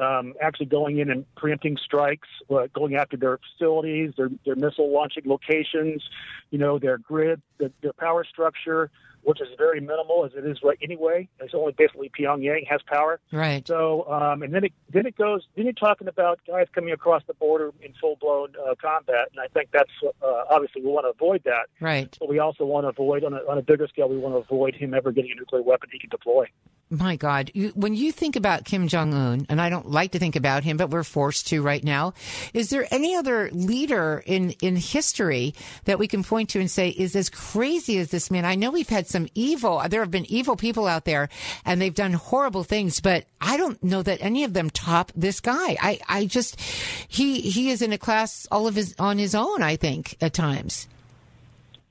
[SPEAKER 11] um, actually going in and preempting strikes, uh, going after their facilities, their their missile launching locations, you know, their grid, their, their power structure, which is very minimal as it is right anyway. It's only basically Pyongyang has power.
[SPEAKER 2] Right.
[SPEAKER 11] So, um, and then it then it goes. Then you're talking about guys coming across the border in full blown uh, combat, and I think that's uh, obviously we want to avoid that.
[SPEAKER 2] Right.
[SPEAKER 11] But we also want to avoid on a, on a bigger scale. We want to avoid him ever getting a nuclear weapon he can deploy.
[SPEAKER 2] My God, you, when you think about Kim Jong Un, and I don't like to think about him, but we're forced to right now. Is there any other leader in in history that we can point to and say is as crazy as this man? I know we've had some evil. There have been evil people out there, and they've done horrible things, but I don't know that any of them top this guy. I I just he he is in a class all of his on his own. I think at times.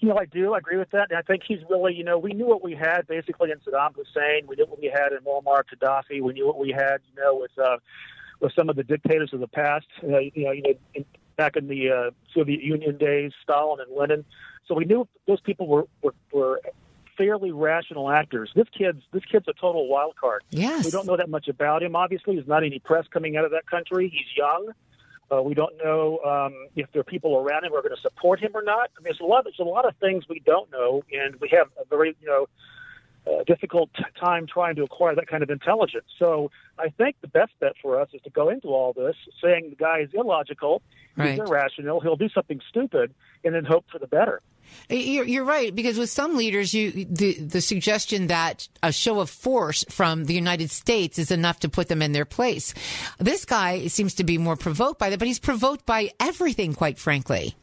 [SPEAKER 11] You know, I do. I agree with that. And I think he's really, you know, we knew what we had basically in Saddam Hussein. We knew what we had in Muammar Gaddafi. We knew what we had, you know, with uh, with some of the dictators of the past. Uh, you know, you know, in, back in the uh, Soviet Union days, Stalin and Lenin. So we knew those people were were, were fairly rational actors. This kid's this kid's a total wild card.
[SPEAKER 2] Yes.
[SPEAKER 11] We don't know that much about him. Obviously, there's not any press coming out of that country. He's young. Uh, we don't know um, if there are people around him who are going to support him or not. I mean, there's a lot. There's a lot of things we don't know, and we have a very, you know, uh, difficult time trying to acquire that kind of intelligence. So I think the best bet for us is to go into all this saying the guy is illogical,
[SPEAKER 2] Right.
[SPEAKER 11] he's irrational, he'll do something stupid, and then hope for the better.
[SPEAKER 2] You're, right because with some leaders, you the the suggestion that a show of force from the United States is enough to put them in their place. This guy seems to be more provoked by that, but he's provoked by everything, quite frankly.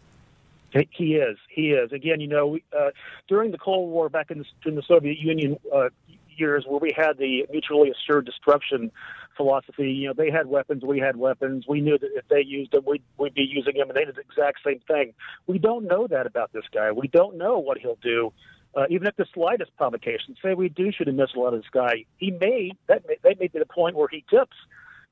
[SPEAKER 11] He is. He is. Again, you know, uh, during the Cold War back in the, in the Soviet Union uh, years, where we had the mutually assured destruction philosophy, you know, they had weapons, we had weapons. We knew that if they used them, we'd, we'd be using them, and they did the exact same thing. We don't know that about this guy. We don't know what he'll do. Uh, even at the slightest provocation, say we do shoot a missile at this guy, he may that may, that may be the point where he tips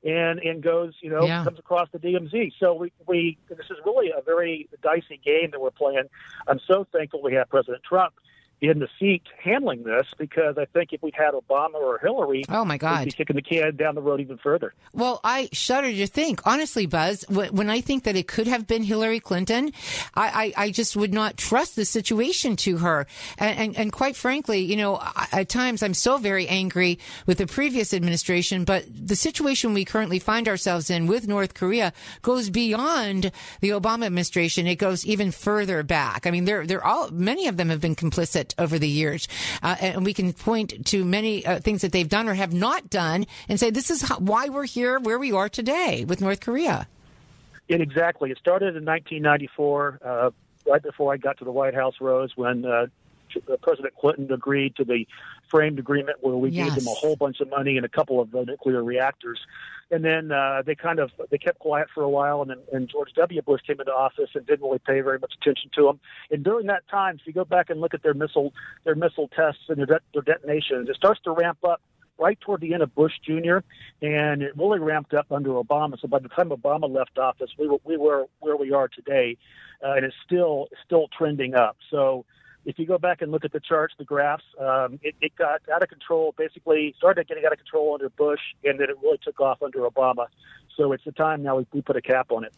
[SPEAKER 11] and and goes, you know,
[SPEAKER 2] Yeah.
[SPEAKER 11] comes across the DMZ. So we we this is really a very dicey game that we're playing. I'm so thankful we have President Trump in the seat handling this because I think if we'd had Obama or Hillary,
[SPEAKER 2] oh my God,
[SPEAKER 11] we'd be kicking the can down the road even further.
[SPEAKER 2] Well, I shudder to think, honestly, Buzz, when I think that it could have been Hillary Clinton, I, I, I just would not trust the situation to her. And, and, and quite frankly, you know, at times I'm so very angry with the previous administration, but the situation we currently find ourselves in with North Korea goes beyond the Obama administration. It goes even further back. I mean, they're, they're all, many of them have been complicit over the years. Uh, and we can point to many uh, things that they've done or have not done and say, this is how, why we're here where we are today with North Korea.
[SPEAKER 11] It exactly. It started in 1994, uh, right before I got to the White House, Rose, when uh, President Clinton agreed to the framed agreement where we yes. gave them a whole bunch of money and a couple of uh, nuclear reactors. And then uh, they kind of they kept quiet for a while, and then and George W. Bush came into office and didn't really pay very much attention to them. And during that time, if you go back and look at their missile their missile tests and their, de- their detonations, it starts to ramp up right toward the end of Bush Jr. and it really ramped up under Obama. So by the time Obama left office, we were we were where we are today, uh, and it's still still trending up. So if you go back and look at the charts, the graphs, um, it, it got out of control. Basically, started getting out of control under Bush, and then it really took off under Obama. So it's the time now we, we put a cap on it.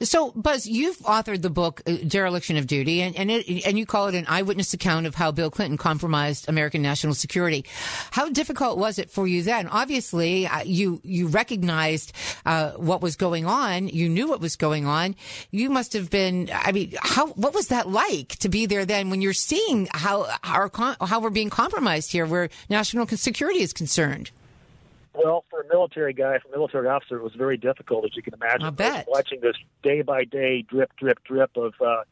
[SPEAKER 2] So, Buzz, you've authored the book uh, "Dereliction of Duty," and and, it, and you call it an eyewitness account of how Bill Clinton compromised American national security. How difficult was it for you then? Obviously, uh, you you recognized uh, what was going on. You knew what was going on. You must have been. I mean, how what was that like to be there then when you're seeing how our how we're being compromised here, where national security is concerned?
[SPEAKER 11] Well, for a military guy, for a military officer, it was very difficult, as you can imagine.
[SPEAKER 2] I bet.
[SPEAKER 11] Watching this day by day drip, drip, drip of uh,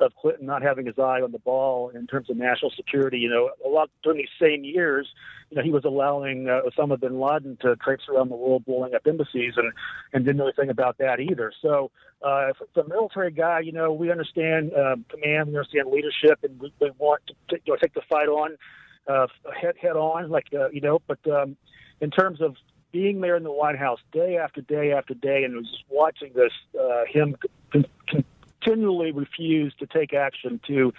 [SPEAKER 11] of Clinton not having his eye on the ball in terms of national security. You know, a lot during these same years, you know, he was allowing uh, Osama bin Laden to traipse around the world blowing up embassies and and didn't know anything about that either. So, uh, for a military guy, you know, we understand um, command, we understand leadership, and we, we want to t- you know, take the fight on uh, head head on, like uh, you know, but. Um, in terms of being there in the White House day after day after day and just watching this, uh, him con- continually refuse to take action to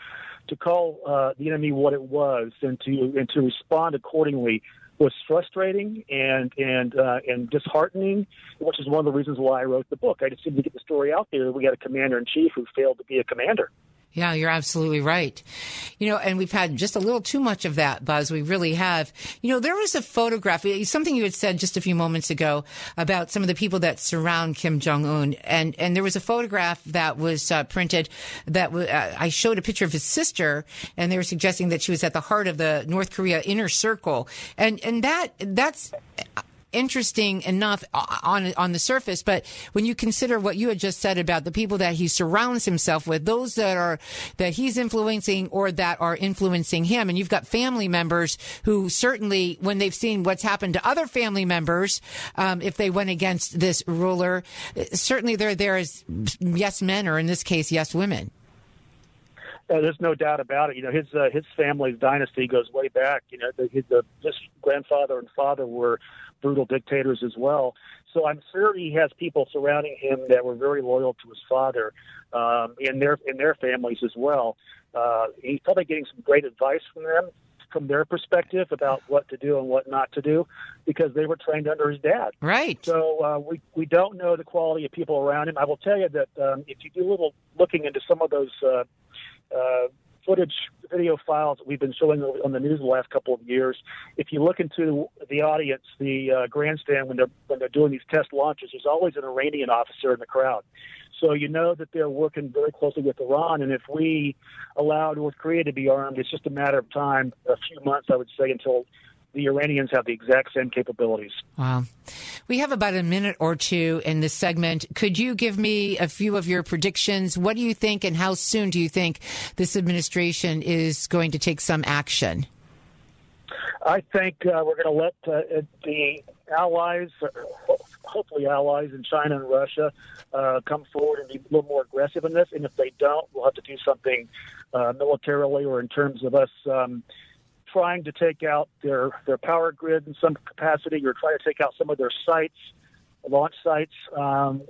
[SPEAKER 11] to call uh, the enemy what it was and to and to respond accordingly was frustrating and and uh, and disheartening, which is one of the reasons why I wrote the book. I just needed to get the story out there. We got a commander in chief who failed to be a commander.
[SPEAKER 2] Yeah, you're absolutely right. You know, and we've had just a little too much of that, Buzz. We really have. You know, there was a photograph, something you had said just a few moments ago about some of the people that surround Kim Jong Un, and and there was a photograph that was uh, printed that uh, I showed a picture of his sister, and they were suggesting that she was at the heart of the North Korea inner circle, and and that that's interesting enough on on the surface, but when you consider what you had just said about the people that he surrounds himself with, those that are that he's influencing or that are influencing him, and you've got family members who certainly, when they've seen what's happened to other family members, um, if they went against this ruler, certainly they're there as yes men, or in this case, yes women.
[SPEAKER 11] Uh, there's no doubt about it. You know, his uh, his family's dynasty goes way back. You know, the, his, the, his grandfather and father were brutal dictators as well. So I'm sure he has people surrounding him that were very loyal to his father, um, in their in their families as well. Uh, he's probably getting some great advice from them, from their perspective about what to do and what not to do, because they were trained under his dad.
[SPEAKER 2] Right.
[SPEAKER 11] So uh, we we don't know the quality of people around him. I will tell you that um, if you do a little looking into some of those. Uh, uh, footage, video files that we've been showing on the news the last couple of years. If you look into the audience, the uh, grandstand when they're when they're doing these test launches, there's always an Iranian officer in the crowd. So you know that they're working very closely with Iran, and if we allow North Korea to be armed, it's just a matter of time, a few months, I would say, until the Iranians have the exact same capabilities.
[SPEAKER 2] Wow. We have about a minute or two in this segment. Could you give me a few of your predictions? What do you think, and how soon do you think this administration is going to take some action?
[SPEAKER 11] I think uh, we're going to let uh, the allies, uh, hopefully allies in China and Russia, uh, come forward and be a little more aggressive in this. And if they don't, we'll have to do something uh, militarily or in terms of us. Um, trying to take out their, their power grid in some capacity or try to take out some of their sites, launch sites. Um,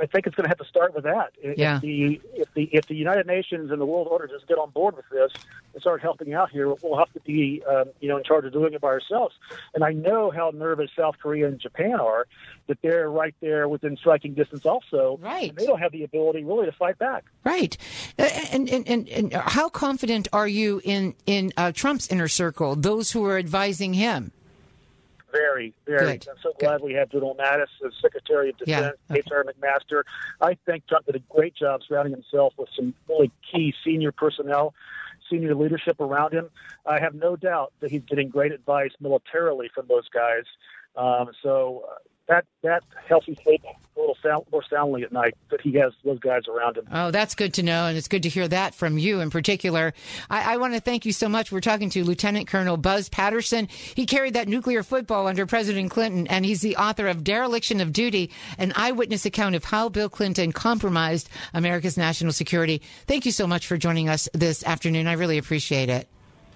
[SPEAKER 11] I think it's going to have to start with that. If
[SPEAKER 2] Yeah.
[SPEAKER 11] the if the if the United Nations and the world order just get on board with this and start helping out here, we'll have to be um, you know in charge of doing it by ourselves. And I know how nervous South Korea and Japan are that they're right there within striking distance also.
[SPEAKER 2] Right.
[SPEAKER 11] And they don't have the ability really to fight back.
[SPEAKER 2] Right. Uh, And, and, and, and how confident are you in, in uh, Trump's inner circle, those who are advising him?
[SPEAKER 11] Very, very.
[SPEAKER 2] Good.
[SPEAKER 11] I'm so glad we have General Mattis as Secretary of Defense,
[SPEAKER 2] Yeah,
[SPEAKER 11] Defense, H.R. McMaster. I think Trump did a great job surrounding himself with some really key senior personnel, senior leadership around him. I have no doubt that he's getting great advice militarily from those guys. Um, so uh, that that helps him sleep a little sound, more soundly at night that he has those guys around him.
[SPEAKER 2] Oh, that's good to know, and it's good to hear that from you in particular. I, I want to thank you so much. We're talking to Lieutenant Colonel Buzz Patterson. He carried that nuclear football under President Clinton, and he's the author of Dereliction of Duty, an eyewitness account of how Bill Clinton compromised America's national security. Thank you so much for joining us this afternoon. I really appreciate it.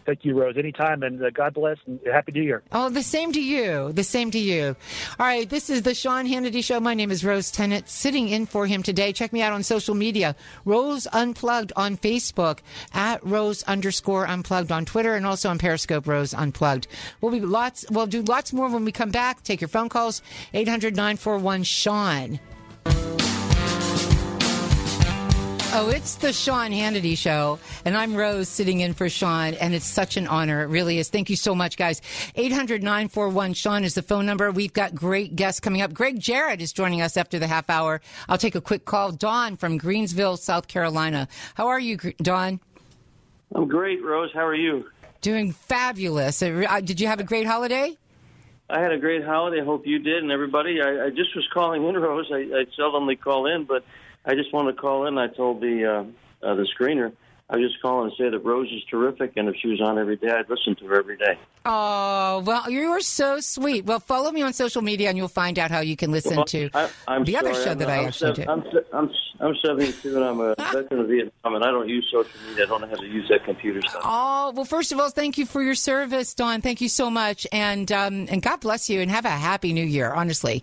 [SPEAKER 11] Thank you, Rose. Anytime, and uh, God bless, and Happy New Year.
[SPEAKER 2] Oh, the same to you. The same to you. All right, this is the Sean Hannity Show. My name is Rose Tennent, sitting in for him today. Check me out on social media. Rose Unplugged on Facebook, at Rose underscore Unplugged on Twitter, and also on Periscope, Rose Unplugged. We'll be lots. We'll do lots more when we come back. Take your phone calls. 800 941 Sean. Oh, it's the Sean Hannity Show, and I'm Rose sitting in for Sean, and it's such an honor. It really is. Thank you so much, guys. 800 941 Sean is the phone number. We've got great guests coming up. Gregg Jarrett is joining us after the half hour. I'll take a quick call. Dawn from Greenville, South Carolina. How are you, Dawn?
[SPEAKER 12] I'm great, Rose. How are you?
[SPEAKER 2] Doing fabulous. Uh, uh, Did you have a great holiday?
[SPEAKER 12] I had a great holiday. I hope you did, and everybody. I, I just was calling in, Rose. I, I seldomly call in, but I just wanted to call in. I told the uh, uh, the screener I was just calling to say that Rose is terrific, and if she was on every day, I'd listen to her every day.
[SPEAKER 2] Oh, well, you are so sweet. Well, follow me on social media, and you'll find out how you can listen
[SPEAKER 12] Well,
[SPEAKER 2] to
[SPEAKER 12] I, I'm
[SPEAKER 2] the other show
[SPEAKER 12] I'm,
[SPEAKER 2] that I
[SPEAKER 12] I'm
[SPEAKER 2] actually do.
[SPEAKER 12] I'm, I'm, I'm 72, and I'm a veteran of Vietnam, and I don't use social media. I don't know how to use that computer stuff.
[SPEAKER 2] Oh well, first of all, thank you for your service, Dawn. Thank you so much, and um, and God bless you, and have a happy New Year. Honestly,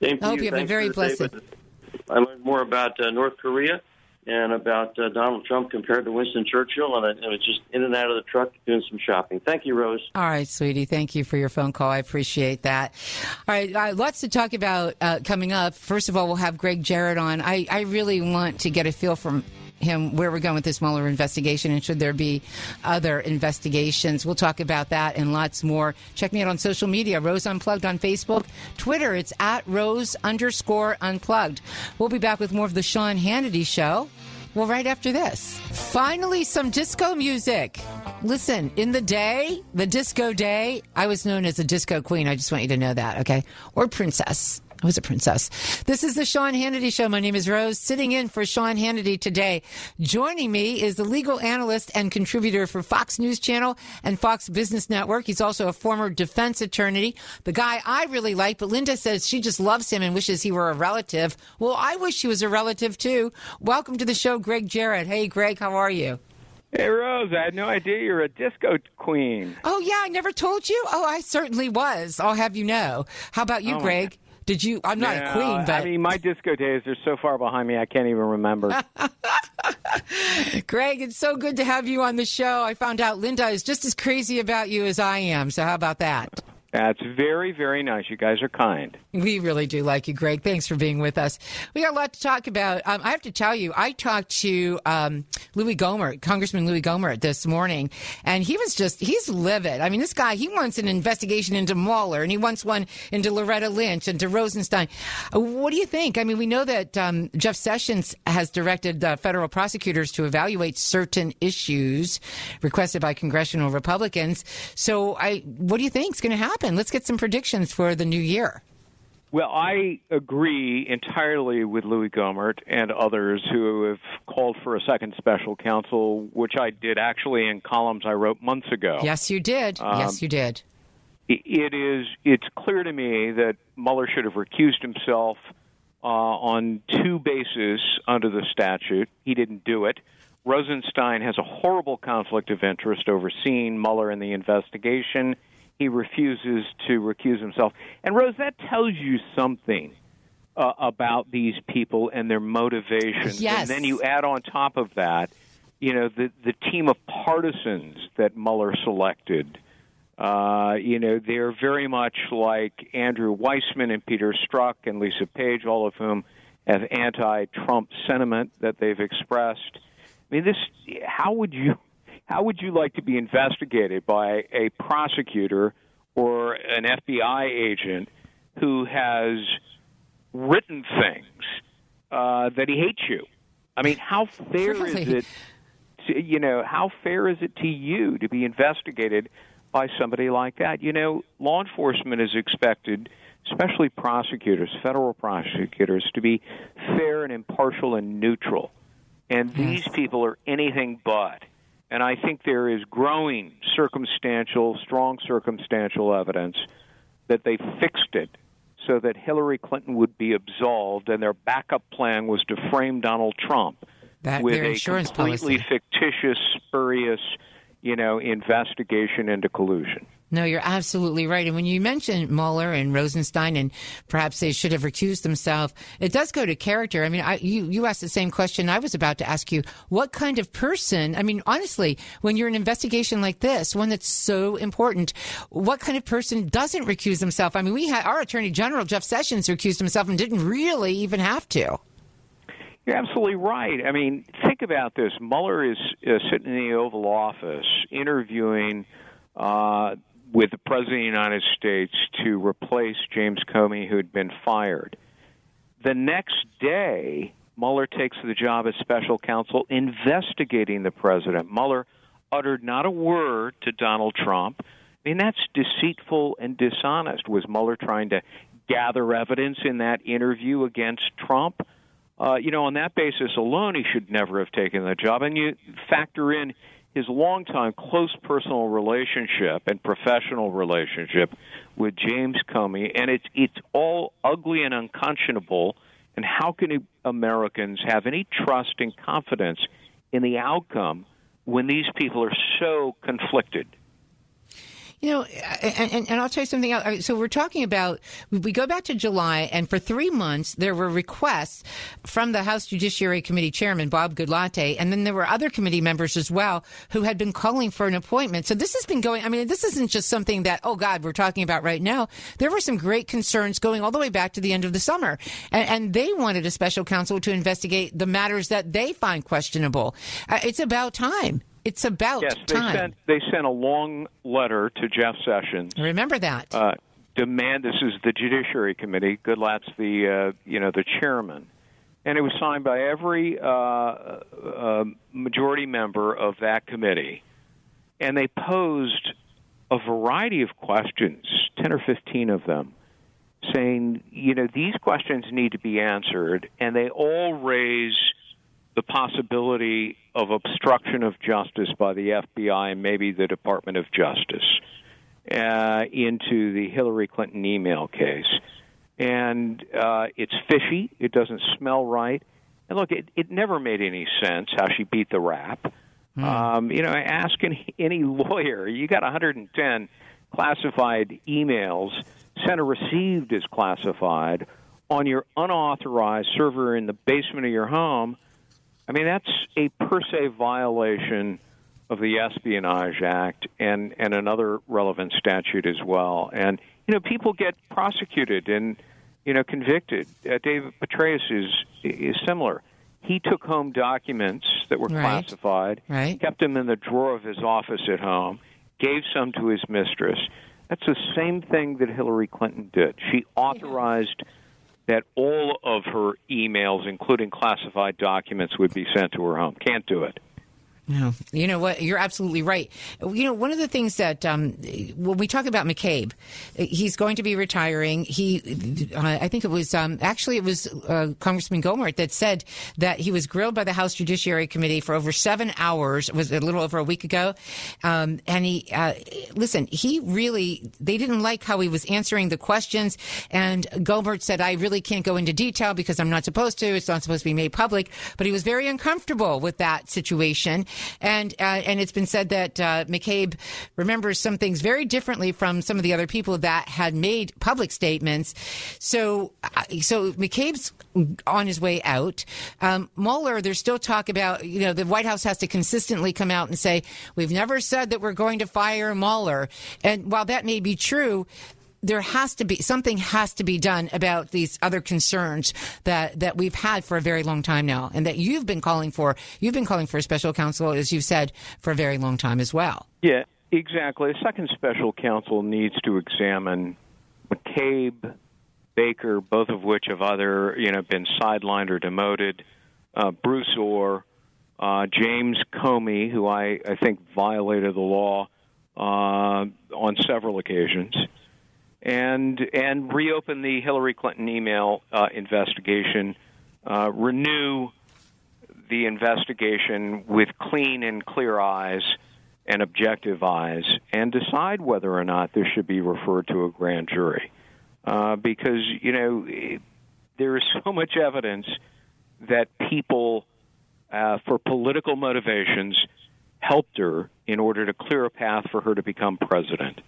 [SPEAKER 2] I hope
[SPEAKER 12] you.
[SPEAKER 2] you have a very blessed-
[SPEAKER 12] I learned more about uh, North Korea and about uh, Donald Trump compared to Winston Churchill, and I, I was just in and out of the truck doing some shopping. Thank you, Rose.
[SPEAKER 2] All right, sweetie. Thank you for your phone call. I appreciate that. All right, uh, lots to talk about uh, coming up. First of all, we'll have Gregg Jarrett on. I, I really want to get a feel from him where we're going with this Mueller investigation and should there be other investigations. We'll talk about that and lots more. Check me out on social media, Rose Unplugged on Facebook, Twitter. It's at Rose underscore Unplugged. We'll be back with more of the Sean Hannity Show. Well, right after this. Finally, some disco music. Listen, in the day, the disco day, I was known as a disco queen. I just want you to know that, okay? Or princess. I was a princess. This is the Sean Hannity Show. My name is Rose, sitting in for Sean Hannity today. Joining me is the legal analyst and contributor for Fox News Channel and Fox Business Network. He's also a former defense attorney, the guy I really like, but Linda says she just loves him and wishes he were a relative. Well, I wish he was a relative too. Welcome to the show, Gregg Jarrett. Hey, Gregg, how are you?
[SPEAKER 13] Hey, Rose, I had no idea you're a disco queen.
[SPEAKER 2] Oh, yeah, I never told you? Oh, I certainly was. I'll have you know. How about you,
[SPEAKER 13] Oh,
[SPEAKER 2] Gregg? Did you? I'm not
[SPEAKER 13] No,
[SPEAKER 2] a queen, but
[SPEAKER 13] I mean, my disco days are so far behind me, I can't even remember.
[SPEAKER 2] Gregg, it's so good to have you on the show. I found out Linda is just as crazy about you as I am. So how about that?
[SPEAKER 13] That's very, very nice. You guys are kind.
[SPEAKER 2] We really do like you, Gregg. Thanks for being with us. We got a lot to talk about. Um, I have to tell you, I talked to um, Louis Gohmert, Congressman Louis Gohmert, this morning, and he was just—he's livid. I mean, this guy—he wants an investigation into Mueller, and he wants one into Loretta Lynch and to Rosenstein. Uh, What do you think? I mean, we know that um, Jeff Sessions has directed uh, federal prosecutors to evaluate certain issues requested by congressional Republicans. So, I, what do you think is going to happen? Let's get some predictions for the new year.
[SPEAKER 13] Well, I agree entirely with Louis Gohmert and others who have called for a second special counsel, which I did actually in columns I wrote months ago.
[SPEAKER 2] Yes, you did.
[SPEAKER 13] Um,
[SPEAKER 2] yes, you did.
[SPEAKER 13] It is. It's clear to me that Mueller should have recused himself uh, on two bases under the statute. He didn't do it. Rosenstein has a horrible conflict of interest overseeing Mueller in the investigation. He refuses to recuse himself. And Rose, that tells you something uh, about these people and their motivations.
[SPEAKER 2] Yes.
[SPEAKER 13] And then you add on top of that, you know, the the team of partisans that Mueller selected. Uh, you know, they're very much like Andrew Weissmann and Peter Strzok and Lisa Page, all of whom have anti-Trump sentiment that they've expressed. I mean, this. How would you? How would you like to be investigated by a prosecutor or an FBI agent who has written things uh, that he hates you? I mean, how fair is it? To, you know, how fair is it to you to be investigated by somebody like that? You know, law enforcement is expected, especially prosecutors, federal prosecutors, to be fair and impartial and neutral. And these people are anything but. And I think there is growing circumstantial, strong circumstantial evidence that they fixed it so that Hillary Clinton would be absolved, and their backup plan was to frame Donald Trump
[SPEAKER 2] That-
[SPEAKER 13] with a completely
[SPEAKER 2] policy.
[SPEAKER 13] fictitious, spurious, you know, investigation into collusion.
[SPEAKER 2] No, you're absolutely right. And when you mention Mueller and Rosenstein, and perhaps they should have recused themselves, it does go to character. I mean, I, you you asked the same question I was about to ask you. What kind of person? I mean, honestly, when you're in an investigation like this, one that's so important, what kind of person doesn't recuse himself? I mean, we had our Attorney General Jeff Sessions recused himself and didn't really even have to.
[SPEAKER 13] You're absolutely right. I mean, think about this. Mueller is uh, sitting in the Oval Office interviewing uh, with the President of the United States to replace James Comey, who had been fired. The next day, Mueller takes the job as special counsel investigating the president. Mueller uttered not a word to Donald Trump. I mean, that's deceitful and dishonest. Was Mueller trying to gather evidence in that interview against Trump? Uh, you know, on that basis alone, he should never have taken the job. And you factor in his longtime close personal relationship and professional relationship with James Comey, and it's it's all ugly and unconscionable. And how can Americans have any trust and confidence in the outcome when these people are so conflicted?
[SPEAKER 2] You know, and, and, I'll tell you something else. So we're talking about, we go back to July, and for three months, there were requests from the House Judiciary Committee Chairman, Bob Goodlatte, and then there were other committee members as well who had been calling for an appointment. So this has been going, I mean, this isn't just something that, oh God, we're talking about right now. There were some great concerns going all the way back to the end of the summer. And, and they wanted a special counsel to investigate the matters that they find questionable. Uh, it's about time. It's about
[SPEAKER 13] Yes, they
[SPEAKER 2] time.
[SPEAKER 13] sent they sent a long letter to Jeff Sessions.
[SPEAKER 2] Remember that.
[SPEAKER 13] Uh, demand this is the Judiciary Committee. Goodlatte's the uh, you know the chairman, and it was signed by every uh, uh, majority member of that committee, and they posed a variety of questions, ten or fifteen of them, saying you know these questions need to be answered, and they all raise the possibility of obstruction of justice by the FBI and maybe the Department of Justice uh, into the Hillary Clinton email case. And uh, it's fishy. It doesn't smell right. And look, it, it never made any sense how she beat the rap. Um, you know, ask any, any lawyer. You got 110 classified emails sent or received as classified on your unauthorized server in the basement of your home. I mean, that's a per se violation of the Espionage Act and, and another relevant statute as well. And, you know, people get prosecuted and, you know, convicted. Uh, David Petraeus is, is similar. He took home documents that were
[SPEAKER 2] Right.
[SPEAKER 13] classified,
[SPEAKER 2] Right.
[SPEAKER 13] kept them in the drawer of his office at home, gave some to his mistress. That's the same thing that Hillary Clinton did. She authorized that all of her emails, including classified documents, would be sent to her home. Can't do it.
[SPEAKER 2] No, you know what? You're absolutely right. You know, one of the things that um, when we talk about McCabe, he's going to be retiring. He, uh, I think it was um, actually it was uh, Congressman Gohmert that said that he was grilled by the House Judiciary Committee for over seven hours. It was a little over a week ago, um, and he uh, listen. He really they didn't like how he was answering the questions, and Gohmert said, "I really can't go into detail because I'm not supposed to. It's not supposed to be made public." But he was very uncomfortable with that situation. And uh, and it's been said that uh, McCabe remembers some things very differently from some of the other people that had made public statements. So uh, so McCabe's on his way out. Um, Mueller, there's still talk about you know the White House has to consistently come out and say we've never said that we're going to fire Mueller, and while that may be true there has to be something has to be done about these other concerns that that we've had for a very long time now, and that you've been calling for. You've been calling for a special counsel, as you've said, for a very long time as well.
[SPEAKER 13] Yeah, exactly. A second special counsel needs to examine McCabe, Baker, both of which have either you know been sidelined or demoted. Uh, Bruce Ohr, uh, James Comey, who I, I think violated the law uh, on several occasions and and reopen the Hillary Clinton email uh, investigation, uh, renew the investigation with clean and clear eyes and objective eyes, and decide whether or not this should be referred to a grand jury, uh, because you know there is so much evidence that people, uh, for political motivations, helped her in order to clear a path for her to become president.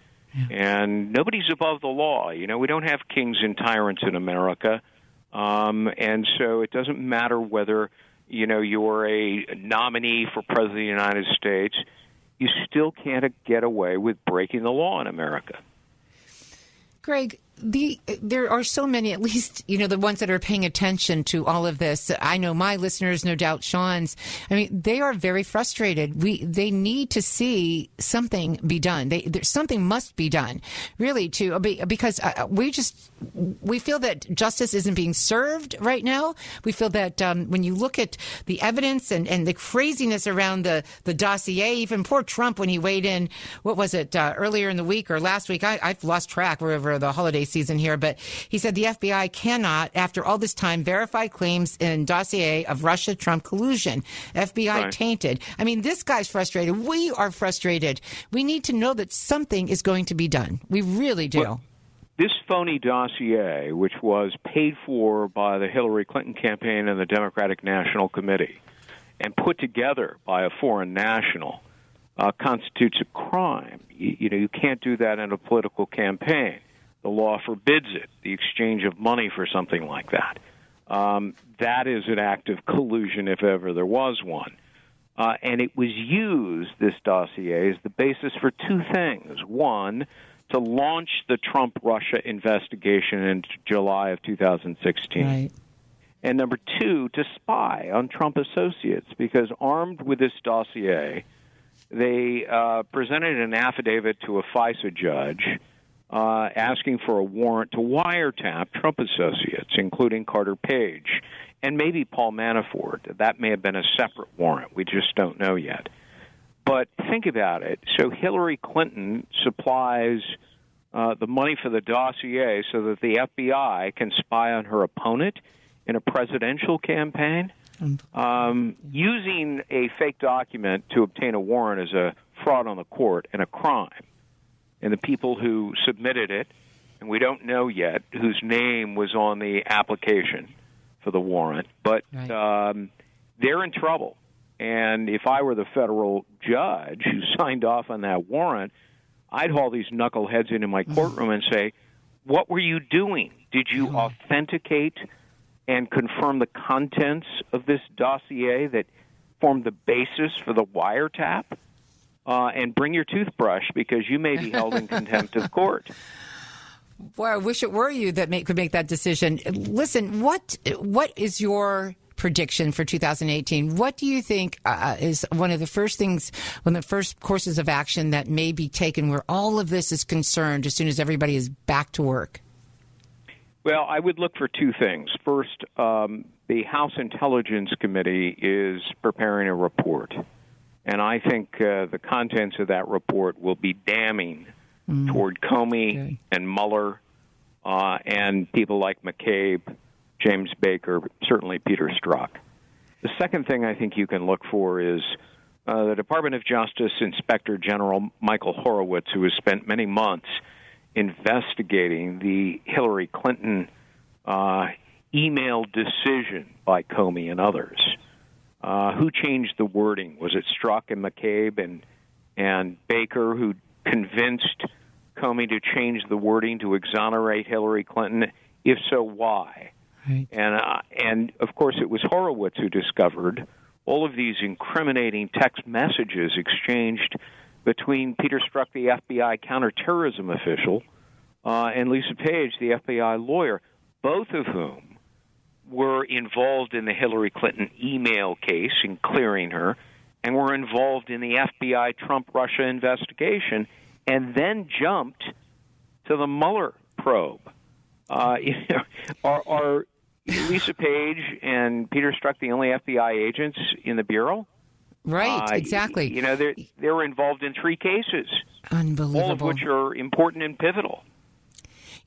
[SPEAKER 13] And nobody's above the law. You know, we don't have kings and tyrants in America. Um, and so it doesn't matter whether, you know, you're a nominee for President of the United States, you still can't get away with breaking the law in America.
[SPEAKER 2] Gregg, the there are so many at least you know the ones that are paying attention to all of this. I know my listeners no doubt sean's. I mean they are very frustrated. We they need to see something be done. They there, something must be done really to because uh, we just we feel that justice isn't being served right now. We feel that um, when you look at the evidence and, and the craziness around the the dossier even poor trump when he weighed in what was it uh, earlier in the week or last week? I, i've lost track wherever the holiday season here, but he said the FBI cannot, after all this time, verify claims in dossier of Russia Trump collusion. FBI right. tainted. I mean, this guy's frustrated. We are frustrated. We need to know that something is going to be done. We really do.
[SPEAKER 13] Well, this phony dossier, which was paid for by the Hillary Clinton campaign and the Democratic National Committee, and put together by a foreign national, uh, constitutes a crime. You, you know, you can't do that in a political campaign. The law forbids it, the exchange of money for something like that. Um, that is an act of collusion if ever there was one. Uh, and it was used, this dossier, as the basis for two things. One, to launch the Trump Russia investigation in July of 2016.
[SPEAKER 2] Right.
[SPEAKER 13] And number two, to spy on Trump associates, because armed with this dossier, they uh, presented an affidavit to a FISA judge uh, asking for a warrant to wiretap Trump associates, including Carter Page and maybe Paul Manafort. That may have been a separate warrant. We just don't know yet. But think about it. So Hillary Clinton supplies uh, the money for the dossier so that the FBI can spy on her opponent in a presidential campaign. Um, using a fake document to obtain a warrant is a fraud on the court and a crime and the people who submitted it, and we don't know yet whose name was on the application for the warrant, but right. um, they're in trouble. And if I were the federal judge who signed off on that warrant, I'd haul these knuckleheads into my courtroom and say, What were you doing? Did you authenticate and confirm the contents of this dossier that formed the basis for the wiretap? Uh, and bring your toothbrush because you may be held in contempt of court.
[SPEAKER 2] Boy, I wish it were you that make, could make that decision. Listen, what what is your prediction for 2018? What do you think uh, is one of the first things, one of the first courses of action that may be taken where all of this is concerned as soon as everybody is back to work?
[SPEAKER 13] Well, I would look for two things. First, um, the House Intelligence Committee is preparing a report. And I think uh, the contents of that report will be damning mm. toward Comey okay. and Mueller uh, and people like McCabe, James Baker, certainly Peter Strzok. The second thing I think you can look for is uh, the Department of Justice Inspector General Michael Horowitz, who has spent many months investigating the Hillary Clinton uh, email decision by Comey and others Uh, who changed the wording? Was it Strzok and McCabe and and Baker who convinced Comey to change the wording to exonerate Hillary Clinton? If so, why?
[SPEAKER 2] Right.
[SPEAKER 13] And uh, and of course, it was Horowitz who discovered all of these incriminating text messages exchanged between Peter Strzok, the FBI counterterrorism official, uh, and Lisa Page, the FBI lawyer, both of whom were involved in the Hillary Clinton email case in clearing her, and were involved in the FBI Trump Russia investigation, and then jumped to the Mueller probe. Uh, you know, are, are Lisa Page and Peter Strzok the only FBI agents in the bureau?
[SPEAKER 2] Right,
[SPEAKER 13] Uh,
[SPEAKER 2] exactly.
[SPEAKER 13] You know, they they were involved in three cases,
[SPEAKER 2] Unbelievable.
[SPEAKER 13] all of which are important and pivotal.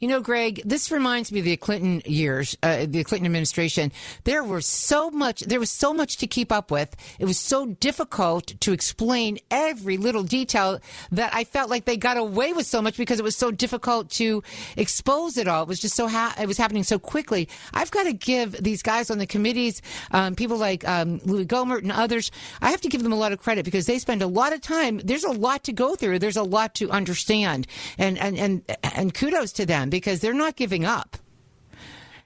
[SPEAKER 2] You know, Gregg, this reminds me of the Clinton years, uh, the Clinton administration. There was so much, there was so much to keep up with. It was so difficult to explain every little detail that I felt like they got away with so much because it was so difficult to expose it all. It was just so, ha- it was happening so quickly. I've got to give these guys on the committees, um, people like um, Louie Gohmert and others, I have to give them a lot of credit because they spend a lot of time. There's a lot to go through. There's a lot to understand. And, and, and, and kudos to them because they're not giving up.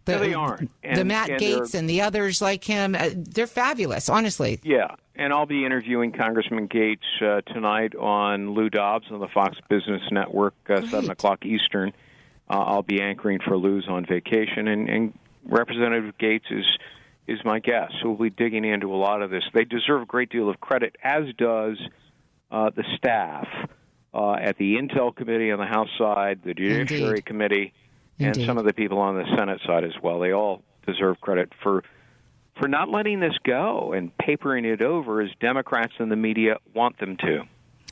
[SPEAKER 2] The,
[SPEAKER 13] No, they aren't.
[SPEAKER 2] the Matt
[SPEAKER 13] and Gaetz
[SPEAKER 2] and the others like him, uh, they're fabulous, honestly.
[SPEAKER 13] Yeah, and I'll be interviewing Congressman Gaetz uh, tonight on Lou Dobbs on the Fox Business Network, uh, seven o'clock Eastern. Uh, I'll be anchoring for Lou's on vacation, and, and Representative Gaetz is is my guest. So we'll be digging into a lot of this. They deserve a great deal of credit, as does uh, the staff uh, at the Intel Committee on the House side, the Judiciary
[SPEAKER 2] Indeed.
[SPEAKER 13] Committee, and
[SPEAKER 2] Indeed.
[SPEAKER 13] some of the people on the Senate side as well. They all deserve credit for for not letting this go and papering it over as Democrats and the media want them to.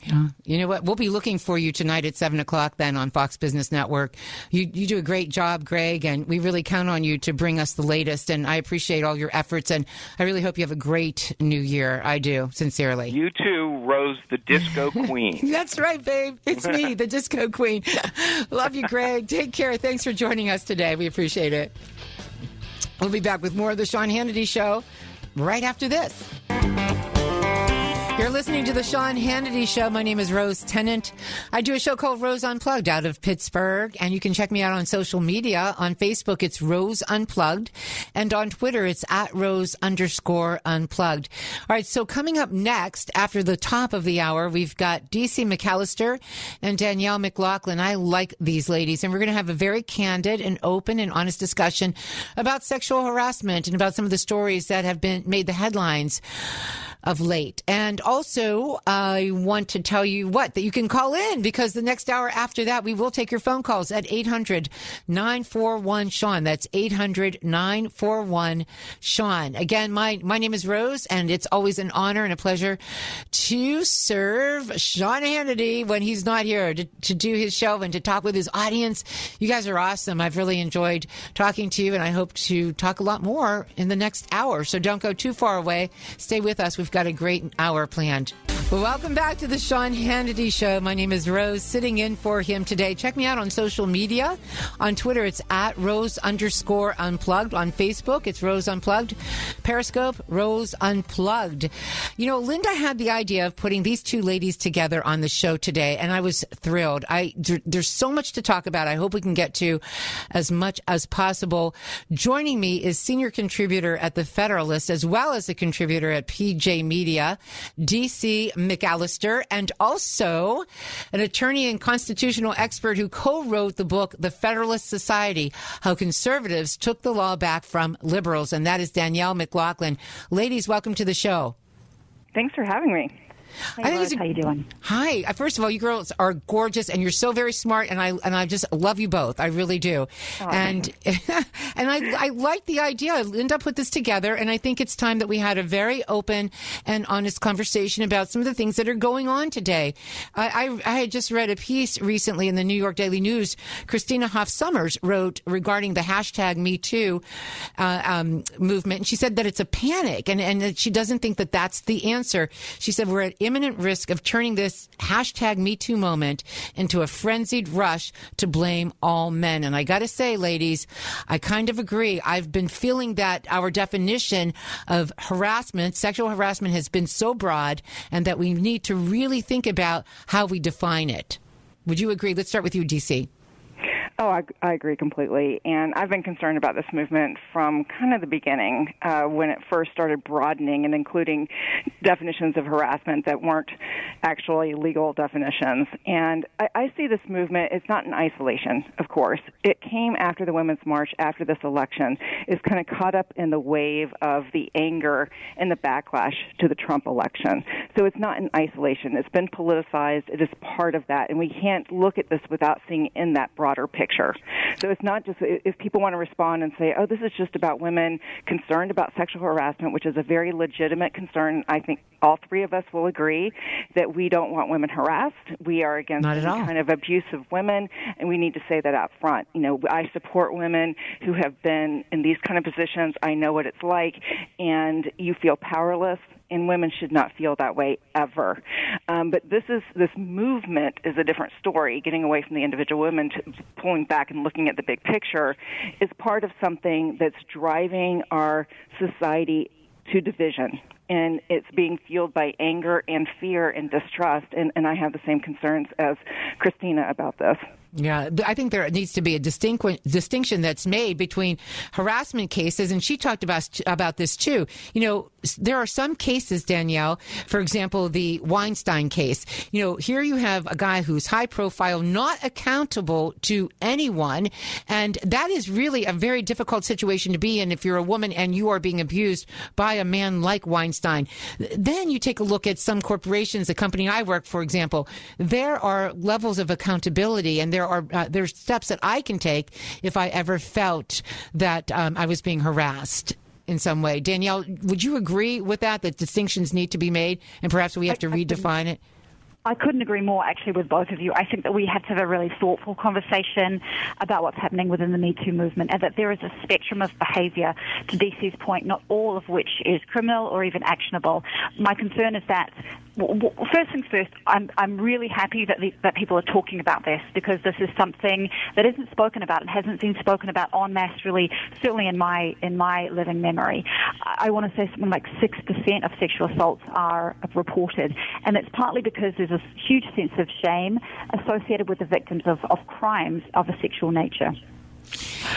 [SPEAKER 2] Yeah. You know what? We'll be looking for you tonight at seven o'clock then on Fox Business Network. You you do a great job, Gregg, and we really count on you to bring us the latest. And I appreciate all your efforts, and I really hope you have a great new year. I do sincerely.
[SPEAKER 13] You too, Rose the Disco Queen.
[SPEAKER 2] That's right, babe. It's me, the Disco Queen. Love you, Gregg. Take care. Thanks for joining us today. We appreciate it. We'll be back with more of the Sean Hannity Show right after this. You're listening to the Sean Hannity Show. My name is Rose Tennent. I do a show called Rose Unplugged out of Pittsburgh, and you can check me out on social media. On Facebook, it's Rose Unplugged, and on Twitter, it's at Rose underscore Unplugged. All right, so coming up next, after the top of the hour, we've got DC McAllister and Danielle McLaughlin. I like these ladies, and we're going to have a very candid and open and honest discussion about sexual harassment and about some of the stories that have been made the headlines of late. And also, I want to tell you what, that you can call in because the next hour after that, we will take your phone calls at 800 941 Sean. That's 800 941 Sean. Again, my, my name is Rose, and it's always an honor and a pleasure to serve Sean Hannity when he's not here to, to do his show and to talk with his audience. You guys are awesome. I've really enjoyed talking to you, and I hope to talk a lot more in the next hour. So don't go too far away. Stay with us. We've got a great hour planned. Well, welcome back to the Sean Hannity Show. My name is Rose, sitting in for him today. Check me out on social media. On Twitter, it's at Rose underscore unplugged. On Facebook, it's Rose Unplugged. Periscope, Rose Unplugged. You know, Linda had the idea of putting these two ladies together on the show today, and I was thrilled. I there's so much to talk about. I hope we can get to as much as possible. Joining me is senior contributor at the Federalist, as well as a contributor at PJ Media, DC McAllister, and also an attorney and constitutional expert who co-wrote the book The Federalist Society: How Conservatives Took the Law Back from Liberals, and that is Danielle McLaughlin. Ladies, welcome to the show.
[SPEAKER 14] Thanks for having me. Hi,
[SPEAKER 2] I think
[SPEAKER 14] Rose.
[SPEAKER 2] it's a-
[SPEAKER 14] how you doing?
[SPEAKER 2] Hi. Uh, First of all, you girls are gorgeous, and you're so very smart, and I and I just love you both. I really do.
[SPEAKER 14] Oh,
[SPEAKER 2] and and I I like the idea. I Linda put this together, and I think it's time that we had a very open and honest conversation about some of the things that are going on today. I I, I had just read a piece recently in the New York Daily News. Christina Hoff Sommers wrote regarding the hashtag Me Too uh, um, movement, and she said that it's a panic, and and that she doesn't think that that's the answer. She said we're at imminent risk of turning this hashtag Me Too moment into a frenzied rush to blame all men. And I got to say, ladies, I kind of agree. I've been feeling that our definition of harassment, sexual harassment, has been so broad and that we need to really think about how we define it. Would you agree? Let's start with you, DC.
[SPEAKER 14] Oh, I, I agree completely. And I've been concerned about this movement from kind of the beginning uh, when it first started broadening and including definitions of harassment that weren't actually legal definitions. And I, I see this movement, it's not in isolation, of course. It came after the Women's March, after this election, is kind of caught up in the wave of the anger and the backlash to the Trump election. So it's not in isolation. It's been politicized. It is part of that. And we can't look at this without seeing in that broader picture picture. So it's not just if people want to respond and say, "Oh, this is just about women concerned about sexual harassment," which is a very legitimate concern. I think all three of us will agree that we don't want women harassed. We are against any
[SPEAKER 2] all.
[SPEAKER 14] kind of abuse of women, and we need to say that out front. You know, I support women who have been in these kind of positions. I know what it's like, and you feel powerless and women should not feel that way ever. Um, but this is this movement is a different story. Getting away from the individual women to pulling back and looking at the big picture is part of something that's driving our society to division. And it's being fueled by anger and fear and distrust. And, and I have the same concerns as Christina about this.
[SPEAKER 2] Yeah, I think there needs to be a distinct distinction that's made between harassment cases, and she talked about about this too. You know, there are some cases, Danielle, for example, the Weinstein case. You know, here you have a guy who's high profile, not accountable to anyone, and that is really a very difficult situation to be in if you're a woman and you are being abused by a man like Weinstein. Then you take a look at some corporations, the company I work for example, there are levels of accountability and there are uh, there's steps that I can take if I ever felt that um, I was being harassed in some way. Danielle, would you agree with that? That distinctions need to be made, and perhaps we have to redefine it.
[SPEAKER 15] I couldn't agree more actually with both of you. I think that we have to have a really thoughtful conversation about what's happening within the Me Too movement and that there is a spectrum of behavior, to DC's point, not all of which is criminal or even actionable. My concern is that first things first, I'm, I'm really happy that, the, that people are talking about this because this is something that isn't spoken about and hasn't been spoken about en masse really, certainly in my, in my living memory. I, I want to say something like 6% of sexual assaults are reported and it's partly because there's a huge sense of shame associated with the victims of, of crimes of a sexual nature.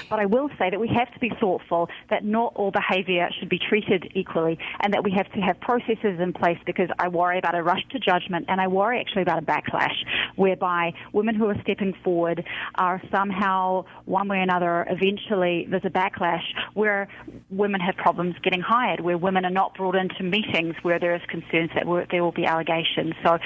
[SPEAKER 15] But I will say that we have to be thoughtful that not all behaviour should be treated equally and that we have to have processes in place because I worry about a rush to judgment and I worry actually about a backlash whereby women who are stepping forward are somehow, one way or another, eventually there's a backlash where women have problems getting hired, where women are not brought into meetings where there is concerns that there will be allegations. So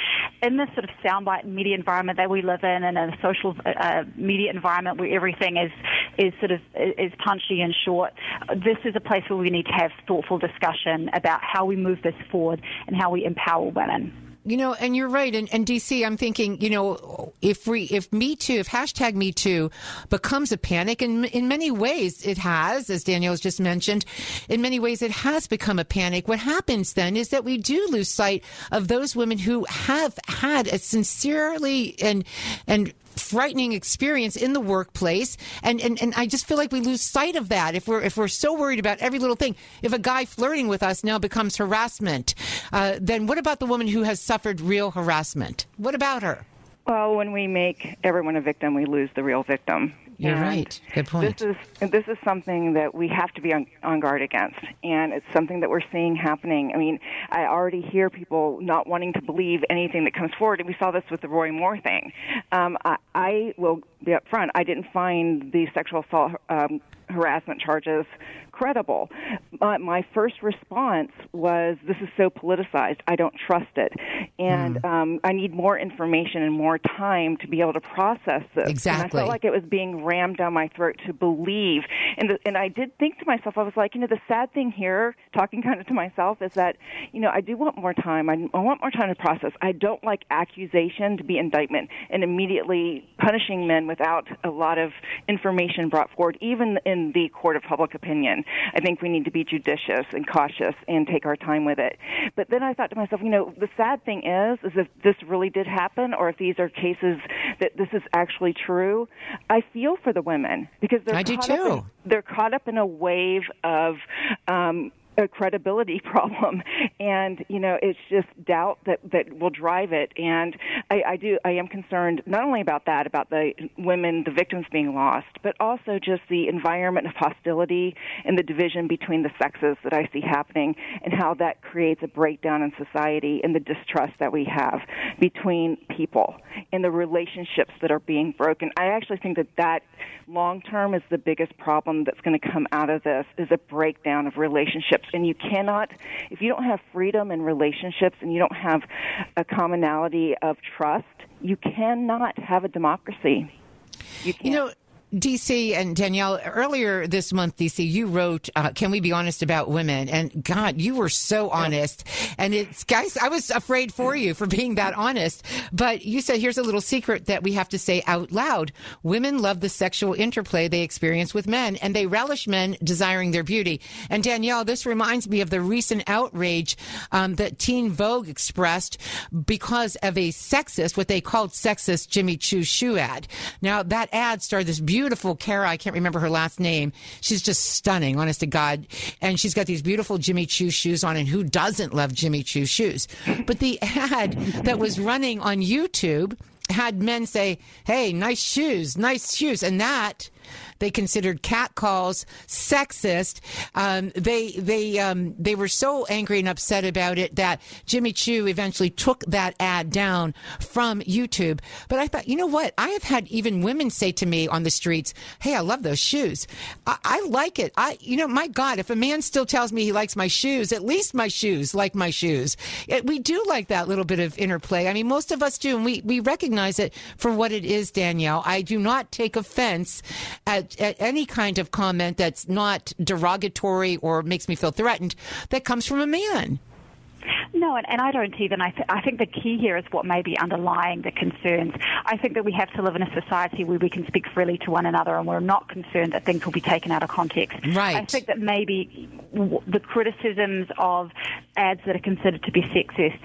[SPEAKER 15] in this sort of soundbite media environment that we live in and a social uh, media environment where everything is is sort of is punchy and short. This is a place where we need to have thoughtful discussion about how we move this forward and how we empower women.
[SPEAKER 2] You know, and you're right. And, and DC, I'm thinking, you know, if we, if Me Too, if hashtag Me Too becomes a panic, and in many ways it has, as Danielle's just mentioned, in many ways it has become a panic. What happens then is that we do lose sight of those women who have had a sincerely and, and frightening experience in the workplace. And, and and I just feel like we lose sight of that if we're if we're so worried about every little thing. If a guy flirting with us now becomes harassment uh, then what about the woman who has suffered real harassment? What about her?
[SPEAKER 14] Well, when we make everyone a victim, we lose the real victim.
[SPEAKER 2] You're
[SPEAKER 14] And
[SPEAKER 2] right. Good point.
[SPEAKER 14] This is this is something that we have to be on, on guard against, and it's something that we're seeing happening. I mean, I already hear people not wanting to believe anything that comes forward, and we saw this with the Roy Moore thing. Um, I, I will be upfront. I didn't find the sexual assault um, harassment charges credible. But my first response was, "This is so politicized. I don't trust it, and um, I need more information and more time to be able to process this." And I felt like it was being rammed down my throat to believe. And the, and I did think to myself, I was like, you know, the sad thing here, talking kind of to myself, is that you know I do want more time. I, I want more time to process. I don't like accusation to be indictment and immediately punishing men without a lot of information brought forward, even in in the court of public opinion. I think we need to be judicious and cautious and take our time with it. But then I thought to myself, you know, the sad thing is, is if this really did happen, or if these are cases that this is actually true, I feel for the women because they're
[SPEAKER 2] I do
[SPEAKER 14] caught up in- they're caught up in a wave of um, a credibility problem, and you know it's just doubt that that will drive it. And I, I do I am concerned not only about that, about the women, the victims being lost, but also just the environment of hostility and the division between the sexes that I see happening, and how that creates a breakdown in society and the distrust that we have between people and the relationships that are being broken. I actually think that that long term is the biggest problem that's going to come out of this is a breakdown of relationships and you cannot if you don't have freedom in relationships and you don't have a commonality of trust you cannot have a democracy. You,
[SPEAKER 2] You know, DC and Danielle, earlier this month, DC, you wrote, uh, Can we be honest about women? And God, you were so honest. And it's, guys, I was afraid for you for being that honest. But you said, Here's a little secret that we have to say out loud. Women love the sexual interplay they experience with men, and they relish men desiring their beauty. And Danielle, this reminds me of the recent outrage um, that Teen Vogue expressed because of a sexist, what they called sexist Jimmy Choo shoe ad. Now, that ad starred this beautiful Cara, I can't remember her last name. She's just stunning, honest to God. And she's got these beautiful Jimmy Choo shoes on, and who doesn't love Jimmy Choo shoes? But the ad that was running on YouTube had men say, Hey, nice shoes, nice shoes. And that they considered catcalls sexist. Um, they they um, they were so angry and upset about it that Jimmy Choo eventually took that ad down from YouTube. But I thought, you know what? I have had even women say to me on the streets, "Hey, I love those shoes. I, I like it. I, you know, my God, if a man still tells me he likes my shoes, at least my shoes like my shoes. It, we do like that little bit of interplay. I mean, most of us do, and we we recognize it for what it is. Danielle, I do not take offense at, at any kind of comment that's not derogatory or makes me feel threatened that comes from a man.
[SPEAKER 15] No, and, and I don't even. I, th- I think the key here is what may be underlying the concerns. I think that we have to live in a society where we can speak freely to one another and we're not concerned that things will be taken out of context.
[SPEAKER 2] Right.
[SPEAKER 15] I think that maybe w- the criticisms of ads that are considered to be sexist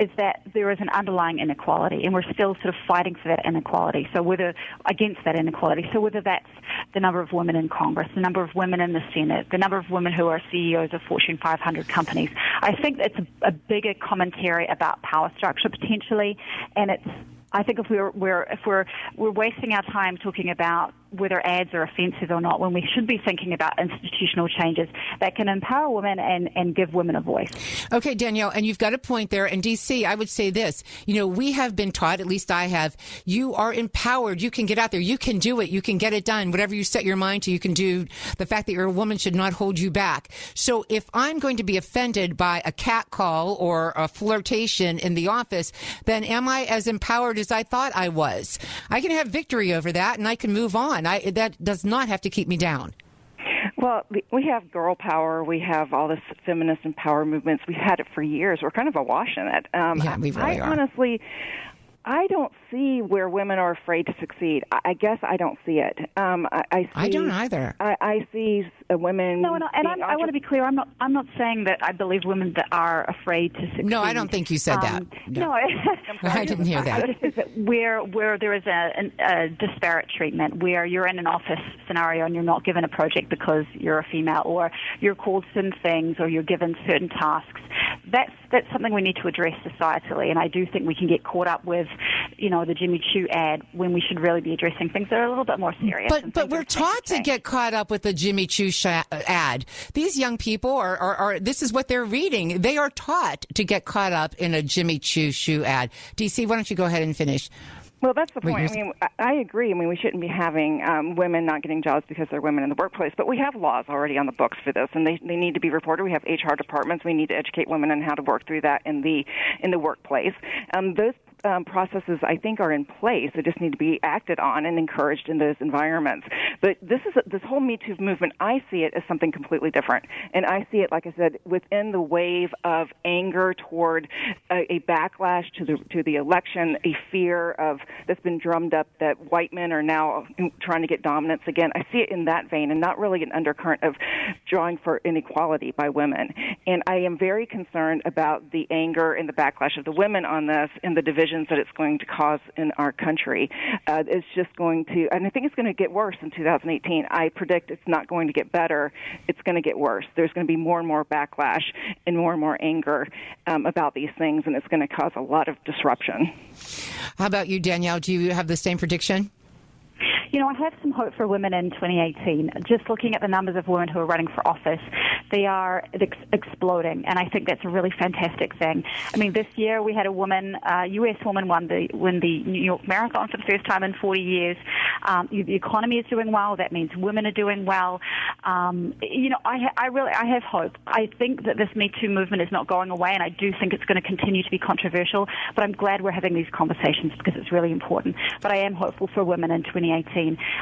[SPEAKER 15] is that there is an underlying inequality and we're still sort of fighting for that inequality. So whether, against that inequality, so whether that's the number of women in Congress, the number of women in the Senate, the number of women who are CEOs of Fortune 500 companies, I think it's a, a bigger commentary about power structure potentially, and it's. I think if we're, we're if we're we're wasting our time talking about whether ads are offensive or not, when we should be thinking about institutional changes that can empower women and, and give women a voice.
[SPEAKER 2] Okay, Danielle, and you've got a point there. And DC, I would say this: you know, we have been taught, at least I have, you are empowered. You can get out there. You can do it. You can get it done. Whatever you set your mind to, you can do. The fact that you're a woman should not hold you back. So if I'm going to be offended by a cat call or a flirtation in the office, then am I as empowered as I thought I was? I can have victory over that, and I can move on. I, that does not have to keep me down.
[SPEAKER 14] Well, we- we have girl power. We have all this feminist and power movements. We've had it for years. We're kind of awash in it. Um,
[SPEAKER 2] Yeah, we really
[SPEAKER 14] I
[SPEAKER 2] are.
[SPEAKER 14] honestly, I don't see where women are afraid to succeed. I, I guess I don't see it. Um, I, I, see,
[SPEAKER 2] I don't either.
[SPEAKER 14] I, I see uh, women.
[SPEAKER 15] No, and, I, and I'm, I want to be clear. I'm not. I'm not saying that I believe women that are afraid to succeed.
[SPEAKER 2] No, I don't think you said that.
[SPEAKER 15] Um,
[SPEAKER 2] No.
[SPEAKER 15] No, I,
[SPEAKER 2] I didn't hear that.
[SPEAKER 15] I just think that where where there is a, an, a disparate treatment, where you're in an office scenario and you're not given a project because you're a female, or you're called certain things, or you're given certain tasks. That's that's something we need to address societally, and I do think we can get caught up with, you know, the Jimmy Choo ad when we should really be addressing things that are a little bit more serious.
[SPEAKER 2] But but we're taught to get caught up with the Jimmy Choo sh- ad. These young people are, are, are this is what they're reading. They are taught to get caught up in a Jimmy Choo shoe ad. DC, why don't you go ahead and finish?
[SPEAKER 14] Well, that's the point. I mean, I- I agree. I mean, we shouldn't be having um, women not getting jobs because they're women in the workplace, but we have laws already on the books for this, and they they need to be reported. We have HR departments. We need to educate women on how to work through that in the in the workplace. Um, those um, processes I think are in place that just need to be acted on and encouraged in those environments. But this is this whole Me Too movement. I see it as something completely different, and I see it, like I said, within the wave of anger toward a, a backlash to the to the election, a fear of that's been drummed up that white men are now trying to get dominance again. I see it in that vein, and not really an undercurrent of drawing for inequality by women. And I am very concerned about the anger and the backlash of the women on this and the divisions that it's going to cause in our country. Uh, it's just going to, and I think it's going to get worse in 2018. I predict it's not going to get better. It's going to get worse. There's going to be more and more backlash and more and more anger um, about these things, and it's going to cause a lot of disruption.
[SPEAKER 2] How about you, Danielle? Do you have the same prediction?
[SPEAKER 15] You know, I have some hope for women in 2018. Just looking at the numbers of women who are running for office, they are ex- exploding, and I think that's a really fantastic thing. I mean, this year we had a woman, a uh, U.S. woman, won the win the New York Marathon for the first time in 40 years. Um, the economy is doing well. That means women are doing well. Um, you know, I, I really I have hope. I think that this Me Too movement is not going away, and I do think it's going to continue to be controversial. But I'm glad we're having these conversations because it's really important. But I am hopeful for women in 2018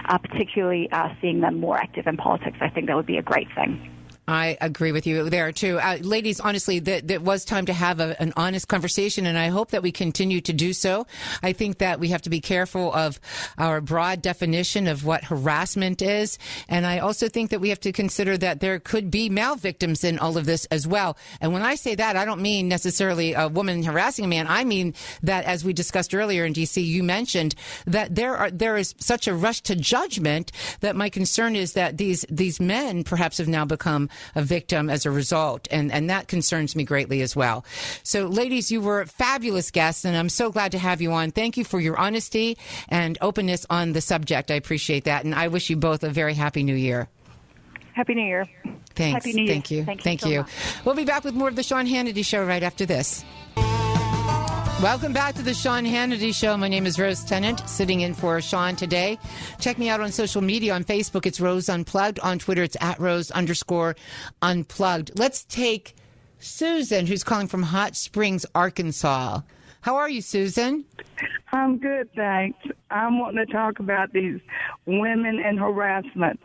[SPEAKER 15] uh, particularly uh, seeing them more active in politics. I think that would be a great thing.
[SPEAKER 2] I agree with you there too, uh, ladies. Honestly, that was time to have a, an honest conversation, and I hope that we continue to do so. I think that we have to be careful of our broad definition of what harassment is, and I also think that we have to consider that there could be male victims in all of this as well. And when I say that, I don't mean necessarily a woman harassing a man. I mean that, as we discussed earlier in DC, you mentioned that there are there is such a rush to judgment that my concern is that these these men perhaps have now become a victim as a result. And, and that concerns me greatly as well. So, ladies, you were fabulous guests, and I'm so glad to have you on. Thank you for your honesty and openness on the subject. I appreciate that. And I wish you both a very happy new year.
[SPEAKER 14] Happy New Year.
[SPEAKER 2] Thanks.
[SPEAKER 15] Happy New Year.
[SPEAKER 2] Thank you.
[SPEAKER 15] Thank you.
[SPEAKER 2] Thank you.
[SPEAKER 15] much.
[SPEAKER 2] We'll be back with more of the Sean Hannity Show right after this. Welcome back to the Sean Hannity Show. My name is Rose Tennent, sitting in for Sean today. Check me out on social media. On Facebook, it's Rose Unplugged. On Twitter, it's at Rose underscore Unplugged. Let's take Susan, who's calling from Hot Springs, Arkansas. How are you, Susan?
[SPEAKER 16] I'm good, thanks. I'm wanting to talk about these women and harassment.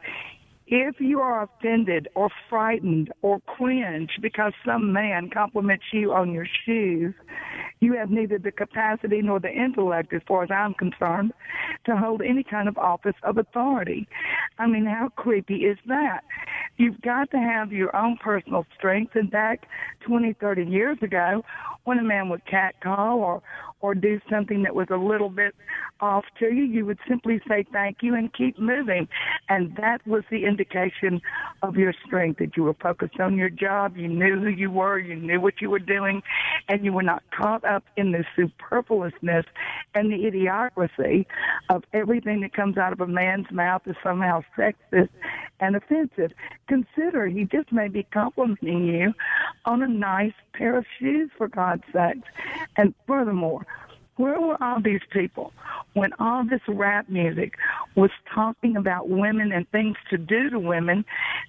[SPEAKER 16] If you are offended or frightened or cringe because some man compliments you on your shoes, you have neither the capacity nor the intellect, as far as I'm concerned, to hold any kind of office of authority. I mean, how creepy is that? You've got to have your own personal strength. And back 20, 30 years ago, when a man would catcall or or do something that was a little bit off to you, you would simply say thank you and keep moving. And that was the indication of your strength that you were focused on your job, you knew who you were, you knew what you were doing, and you were not caught up in the superfluousness and the idiocracy of everything that comes out of a man's mouth is somehow sexist and offensive. Consider he just may be complimenting you on a nice pair of shoes, for God's sakes. And furthermore, where were all these people when all this rap music was talking about women and things to do to women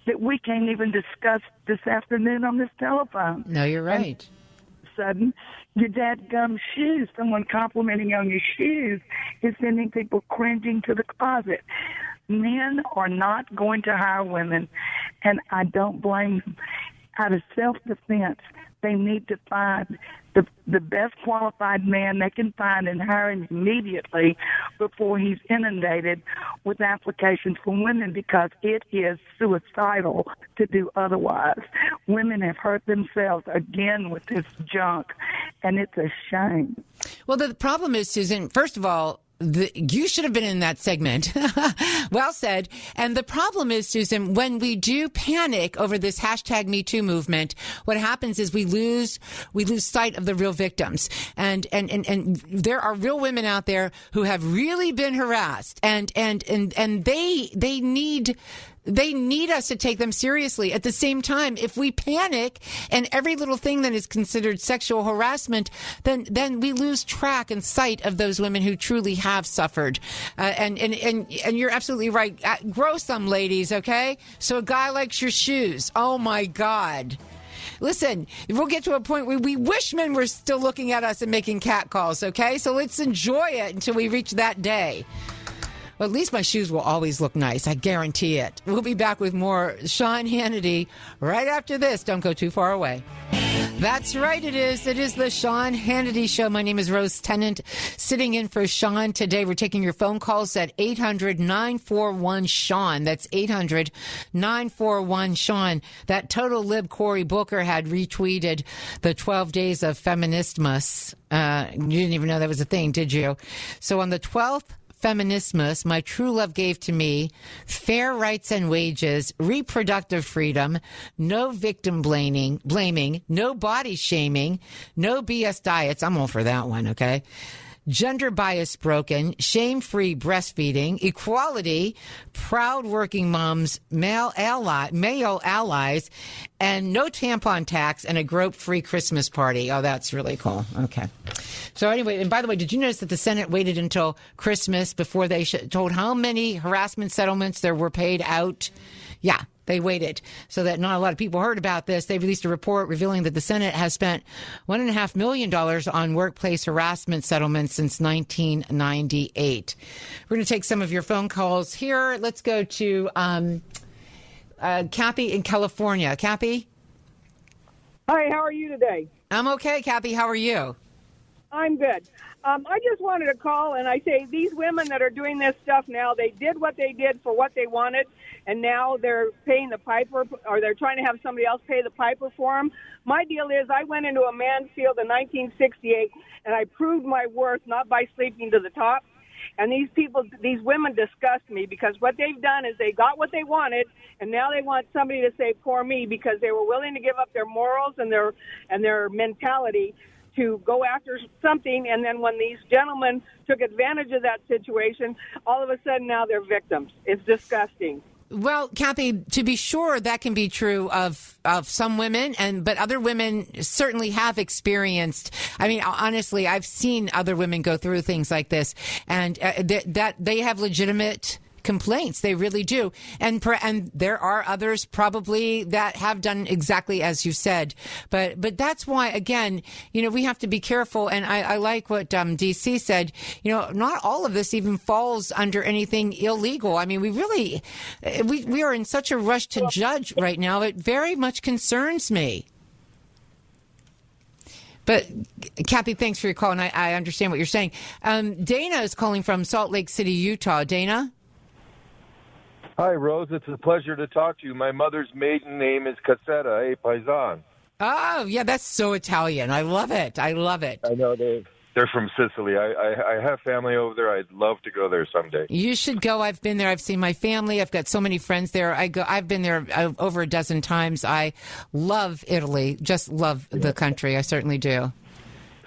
[SPEAKER 16] that we can't even discuss this afternoon on this telephone?
[SPEAKER 2] No, you're right.
[SPEAKER 16] And sudden, your dad gum shoes, someone complimenting on your shoes, is sending people cringing to the closet. Men are not going to hire women, and I don't blame them. Out of self defense, they need to find the the best qualified man they can find and hire him immediately before he's inundated with applications from women because it is suicidal to do otherwise. Women have hurt themselves again with this junk and it's a shame.
[SPEAKER 2] Well, the problem is, Susan, first of all, the, you should have been in that segment. well said. And the problem is, Susan, when we do panic over this hashtag Me Too movement, what happens is we lose we lose sight of the real victims. And and and, and there are real women out there who have really been harassed, and and and and they they need they need us to take them seriously. At the same time, if we panic and every little thing that is considered sexual harassment, then then we lose track and sight of those women who truly have suffered. Uh, and, and and and you're absolutely right. Uh, grow some ladies, okay? So a guy likes your shoes. Oh my God. listen, we'll get to a point where we wish men were still looking at us and making cat calls, okay? So let's enjoy it until we reach that day. Well, at least my shoes will always look nice. I guarantee it. We'll be back with more Sean Hannity right after this. Don't go too far away. That's right, it is. It is the Sean Hannity Show. My name is Rose Tennent, sitting in for Sean today. We're taking your phone calls at 800 941 Sean. That's 800 941 Sean. That total lib Cory Booker had retweeted the 12 days of Feministmas. Uh, you didn't even know that was a thing, did you? So on the 12th, Feministmas, my true love gave to me fair rights and wages, reproductive freedom, no victim blaming, blaming, no body shaming, no BS diets. I'm all for that one, okay? Gender bias broken, shame free breastfeeding, equality, proud working moms, male ally, male allies, and no tampon tax and a grope free Christmas party. Oh, that's really cool. Okay. So anyway, and by the way, did you notice that the Senate waited until Christmas before they sh- told how many harassment settlements there were paid out? Yeah, they waited so that not a lot of people heard about this. They released a report revealing that the Senate has spent one and a half million dollars on workplace harassment settlements since 1998. We're going to take some of your phone calls here. Let's go to um, uh, Kathy in California. Kathy?
[SPEAKER 17] Hi, how are you today?
[SPEAKER 2] I'm okay, Kathy. How are you?
[SPEAKER 17] I'm good. Um, I just wanted to call and I say these women that are doing this stuff now, they did what they did for what they wanted, and now they're paying the piper, or they're trying to have somebody else pay the piper for them. My deal is, I went into a man's field in 1968, and I proved my worth not by sleeping to the top. And these people, these women disgust me because what they've done is they got what they wanted, and now they want somebody to say "poor me" because they were willing to give up their morals and their and their mentality to go after something. And then when these gentlemen took advantage of that situation, all of a sudden now they're victims. It's disgusting.
[SPEAKER 2] Well, Kathy, to be sure, that can be true of of some women, and but other women certainly have experienced. I mean, honestly, I've seen other women go through things like this, and uh, th- that they have legitimate complaints. They really do. And and there are others probably that have done exactly as you said. But but that's why again, you know, we have to be careful. And I, I like what um, DC said. You know, not all of this even falls under anything illegal. I mean, we really we we are in such a rush to judge right now. It very much concerns me. But Kathy, thanks for your call, and I, I understand what you're saying. Um, Dana is calling from Salt Lake City, Utah. Dana.
[SPEAKER 18] Hi, Rose. It's a pleasure to talk to you. My mother's maiden name is Cassetta, a paisan.
[SPEAKER 2] Oh, yeah, that's so Italian. I love it. I love it.
[SPEAKER 18] I know they they're from Sicily. I, I I have family over there. I'd love to go there someday.
[SPEAKER 2] You should go. I've been there. I've seen my family. I've got so many friends there. I go. I've been there uh, over a dozen times. I love Italy. Just love the country. I certainly do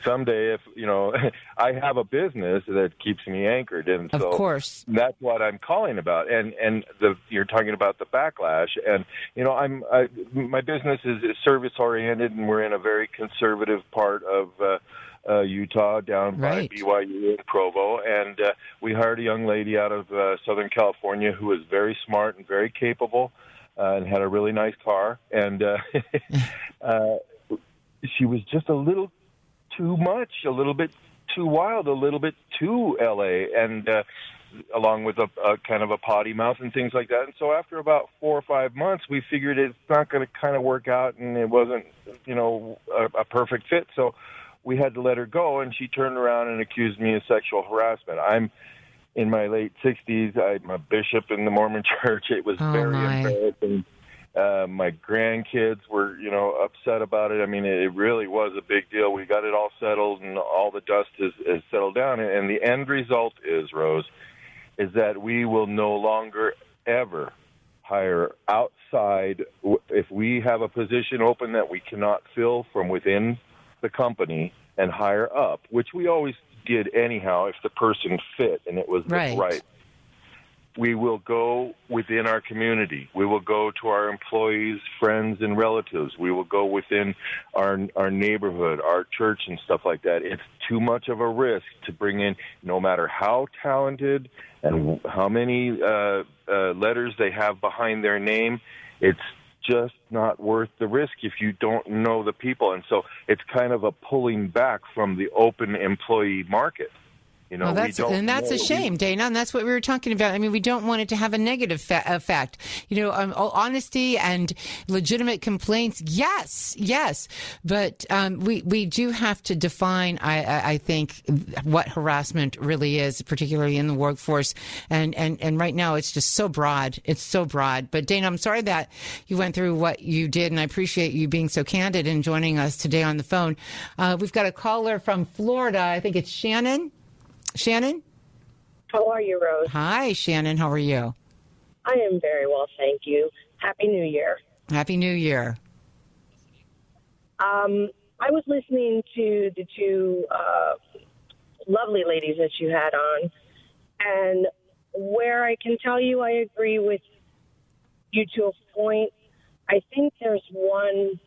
[SPEAKER 18] someday if you know i have a business that keeps me anchored. And
[SPEAKER 2] of
[SPEAKER 18] so
[SPEAKER 2] course.
[SPEAKER 18] that's what i'm calling about. And and the you're talking about the backlash. And you know i'm I, my business is, is service oriented and we're in a very conservative part of uh uh, Utah down
[SPEAKER 2] right.
[SPEAKER 18] by BYU in Provo, and uh, we hired a young lady out of uh, Southern California who was very smart and very capable, uh, and had a really nice car. And uh, uh, she was just a little too much, a little bit too wild, a little bit too LA, and uh, along with a, a kind of a potty mouth and things like that. And so after about four or five months, we figured it's not going to kind of work out, and it wasn't, you know, a, a perfect fit. So we had to let her go, and she turned around and accused me of sexual harassment. I'm in my late 60s. I'm a bishop in the Mormon Church. It was
[SPEAKER 2] oh,
[SPEAKER 18] very
[SPEAKER 2] my.
[SPEAKER 18] embarrassing. Uh, my grandkids were, you know, upset about it. I mean, it really was a big deal. We got it all settled, and all the dust has, has settled down. And the end result is, Rose, is that we will no longer ever hire outside. If we have a position open that we cannot fill from within the company and hire up, which we always did anyhow if the person fit and it was
[SPEAKER 2] right.
[SPEAKER 18] right we will go within our community. We will go to our employees, friends, and relatives. We will go within our our neighborhood, our church, and stuff like that. It's too much of a risk to bring in, no matter how talented and how many uh, uh, letters they have behind their name. It's just not worth the risk if you don't know the people. And so it's kind of a pulling back from the open employee market. You know,
[SPEAKER 2] well, that's, and that's
[SPEAKER 18] know.
[SPEAKER 2] a shame, Dana. And that's what we were talking about. I mean, we don't want it to have a negative fa- effect. You know, um, honesty and legitimate complaints, yes, yes. But um, we, we do have to define, I, I, I think, what harassment really is, particularly in the workforce. And, and, and right now, it's just so broad. It's so broad. But Dana, I'm sorry that you went through what you did, and I appreciate you being so candid and joining us today on the phone. Uh, we've got a caller from Florida. I think it's Shannon. Shannon?
[SPEAKER 19] How are you, Rose?
[SPEAKER 2] Hi, Shannon. How are you?
[SPEAKER 19] I am very well, thank you. Happy New Year.
[SPEAKER 2] Happy New Year.
[SPEAKER 19] Um, I was listening to the two uh, lovely ladies that you had on, and where I can tell you I agree with you to a point, I think there's one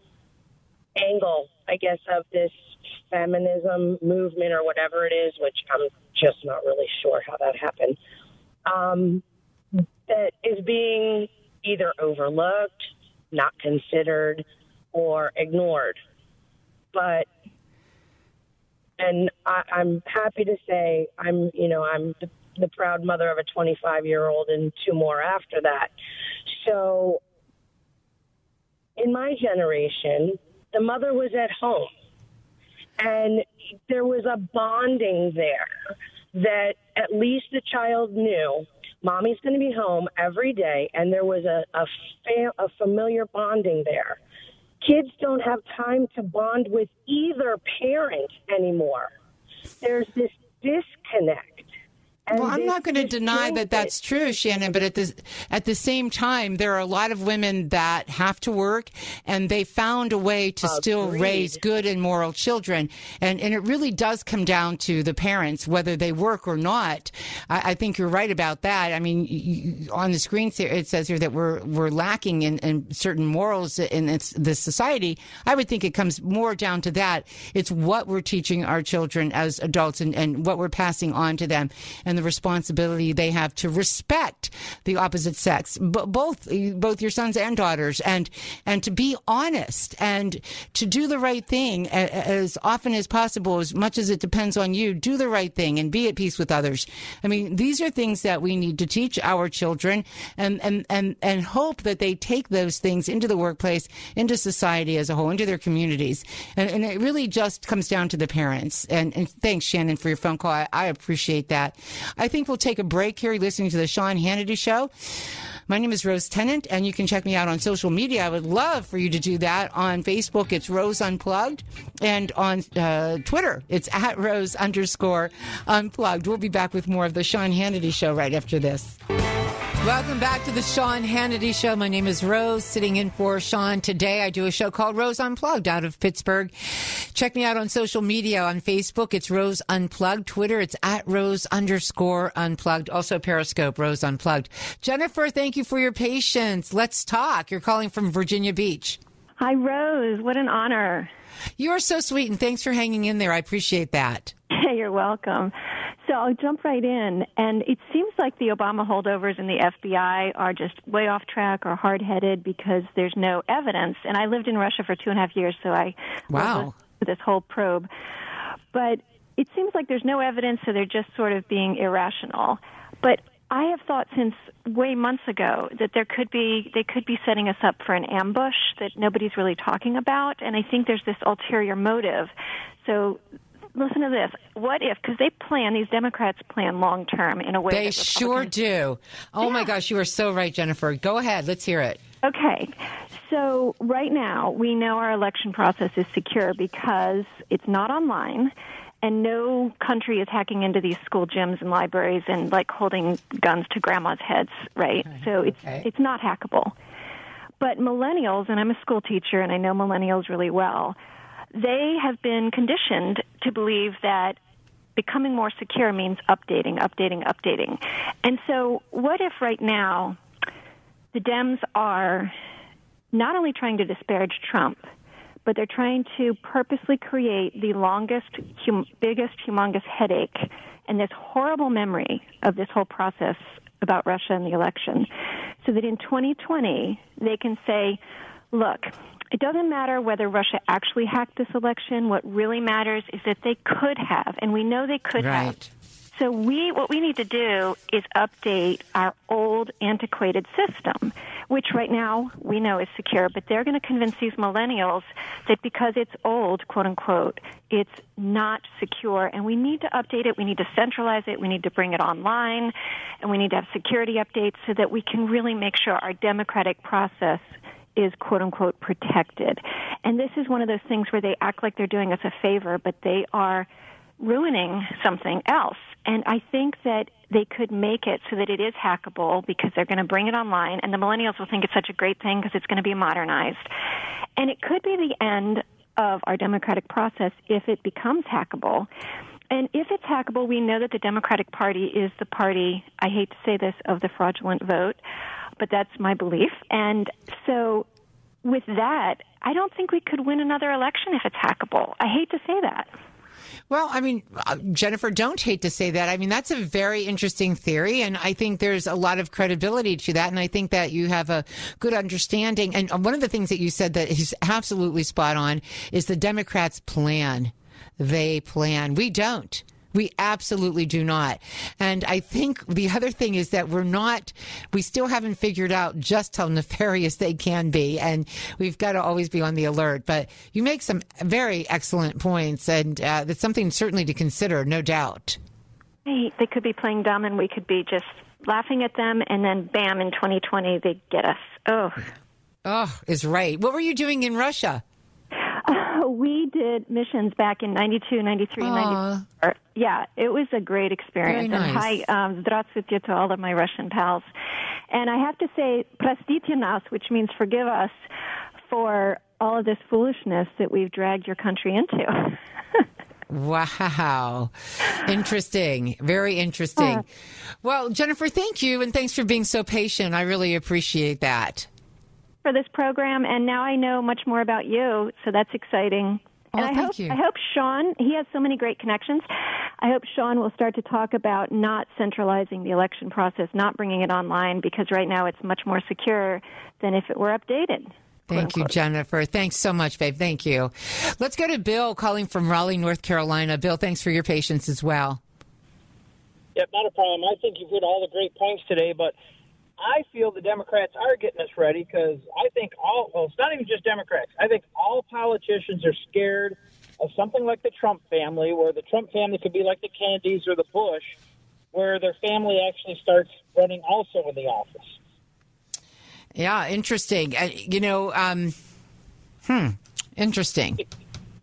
[SPEAKER 19] angle, I guess, of this feminism movement or whatever it is, which I'm just not really sure how that happened, um, that is being either overlooked, not considered, or ignored. But and I, I'm happy to say I'm, you know, I'm the, the proud mother of a 25 year old and two more after that. So in my generation, the mother was at home and there was a bonding there that at least the child knew mommy's going to be home every day and there was a a, fam- a familiar bonding there. Kids don't have time to bond with either parent anymore. There's this disconnect and
[SPEAKER 2] well, I'm not going to deny that that's true, Shannon. But at the at the same time, there are a lot of women that have to work, and they found a way to still raise good and moral children. And and it really does come down to the parents, whether they work or not. I, I think you're right about that. I mean, you, on the screen here, it says here that we're we're lacking in, in certain morals in this, this society. I would think it comes more down to that. It's what we're teaching our children as adults, and, and what we're passing on to them, and the responsibility they have to respect the opposite sex, but both both your sons and daughters, and and to be honest and to do the right thing as often as possible, as much as it depends on you. Do the right thing and be at peace with others. I mean, these are things that we need to teach our children, and and and and hope that they take those things into the workplace, into society as a whole, into their communities, and, and it really just comes down to the parents. And, and thanks, Shannon, for your phone call. I, I appreciate that. I think we'll take a break here. Listening to the Sean Hannity Show. My name is Rose Tennent, and you can check me out on social media. I would love for you to do that. On Facebook, it's Rose Unplugged, and on uh, Twitter, it's at Rose underscore Unplugged. We'll be back with more of the Sean Hannity Show right after this. Welcome back to the Sean Hannity Show. My name is Rose, sitting in for Sean today. I do a show called Rose Unplugged out of Pittsburgh. Check me out on social media on Facebook. It's Rose Unplugged. Twitter, it's at Rose underscore Unplugged. Also Periscope, Rose Unplugged. Jennifer, thank you for your patience. Let's talk. You're calling from Virginia Beach.
[SPEAKER 20] Hi, Rose. What an honor.
[SPEAKER 2] You are so sweet, and thanks for hanging in there. I appreciate that.
[SPEAKER 20] You're welcome. So I'll jump right in. And it seems like the Obama holdovers and the FBI are just way off track or hard headed because there's no evidence. And I lived in Russia for two and a half years, so I
[SPEAKER 2] Wow.
[SPEAKER 20] this whole probe. But it seems like there's no evidence, so they're just sort of being irrational. But I have thought since way months ago that there could be they could be setting us up for an ambush that nobody's really talking about, and I think there's this ulterior motive. So listen to this. What if because they plan these Democrats plan long term in a way
[SPEAKER 2] They sure do. Oh my gosh, you are so right, Jennifer. Go ahead. Let's hear it.
[SPEAKER 20] Okay. So right now, we know our election process is secure because it's not online and no country is hacking into these school gyms and libraries and like holding guns to grandma's heads, right? So it's it's not hackable. But millennials, and I'm a school teacher and I know millennials really well, they have been conditioned to believe that becoming more secure means updating, updating, updating. And so, what if right now the Dems are not only trying to disparage Trump, but they're trying to purposely create the longest, hum- biggest, humongous headache and this horrible memory of this whole process about Russia and the election. so that in 2020 they can say, look, it doesn't matter whether Russia actually hacked this election. What really matters is that they could have, and we know they could
[SPEAKER 2] right.
[SPEAKER 20] have. So we, what we need to do is update our old, antiquated system, which right now we know is secure. But they're going to convince these millennials that because it's old, quote unquote, it's not secure, and we need to update it. We need to centralize it. We need to bring it online, and we need to have security updates so that we can really make sure our democratic process is quote unquote protected. And this is one of those things where they act like they're doing us a favor, but they are ruining something else. And I think that they could make it so that it is hackable because they're going to bring it online and the millennials will think it's such a great thing because it's going to be modernized. And it could be the end of our democratic process if it becomes hackable. And if it's hackable, we know that the Democratic Party is the party, I hate to say this, of the fraudulent vote, but that's my belief. And so with that, I don't think we could win another election if it's hackable. I hate to say that.
[SPEAKER 2] Well, I mean, uh, Jennifer, don't hate to say that. I mean, that's a very interesting theory, and I think there's a lot of credibility to that. And I think that you have a good understanding. And one of the things that you said that is absolutely spot on is the Democrats' plan. They plan. We don't. We absolutely do not. And I think the other thing is that we're not, we still haven't figured out just how nefarious they can be. And we've got to always be on the alert. But you make some very excellent points. And uh, that's something certainly to consider, no doubt.
[SPEAKER 20] Hey, they could be playing dumb and we could be just laughing at them. And then bam, in 2020, they get us. Oh.
[SPEAKER 2] Oh, is right. What were you doing in Russia?
[SPEAKER 20] Uh, we did missions back in 92, 93,
[SPEAKER 2] Aw.
[SPEAKER 20] 94. Yeah, it was a great experience.
[SPEAKER 2] Very
[SPEAKER 20] And
[SPEAKER 2] nice.
[SPEAKER 20] hi, um, здравствуйте to all of my Russian pals. And I have to say, простите нас, which means forgive us for all of this foolishness that we've dragged your country into.
[SPEAKER 2] Wow. Interesting. Very interesting.
[SPEAKER 20] Uh.
[SPEAKER 2] Well, Jennifer, thank you. And thanks for being so patient. I really appreciate that.
[SPEAKER 20] for this program, and now I know much more about you, so that's exciting. and I
[SPEAKER 2] Oh, thank
[SPEAKER 20] hope
[SPEAKER 2] you.
[SPEAKER 20] I hope Sean he has so many great connections. I hope Sean will start to talk about not centralizing the election process, not bringing it online, because right now it's much more secure than if it were updated.
[SPEAKER 2] Thank you, Jennifer. Thanks so much, babe. Thank you. Let's go to Bill calling from Raleigh, North Carolina. Bill, thanks for your patience as well.
[SPEAKER 21] Yep, not a problem. I think you've hit all the great points today, but I feel the Democrats are getting us ready because I think all, well, it's not even just Democrats. I think all politicians are scared of something like the Trump family, where the Trump family could be like the Kennedys or the Bush, where their family actually starts running also in the office.
[SPEAKER 2] Yeah, interesting. Uh, you know, um, hmm, interesting.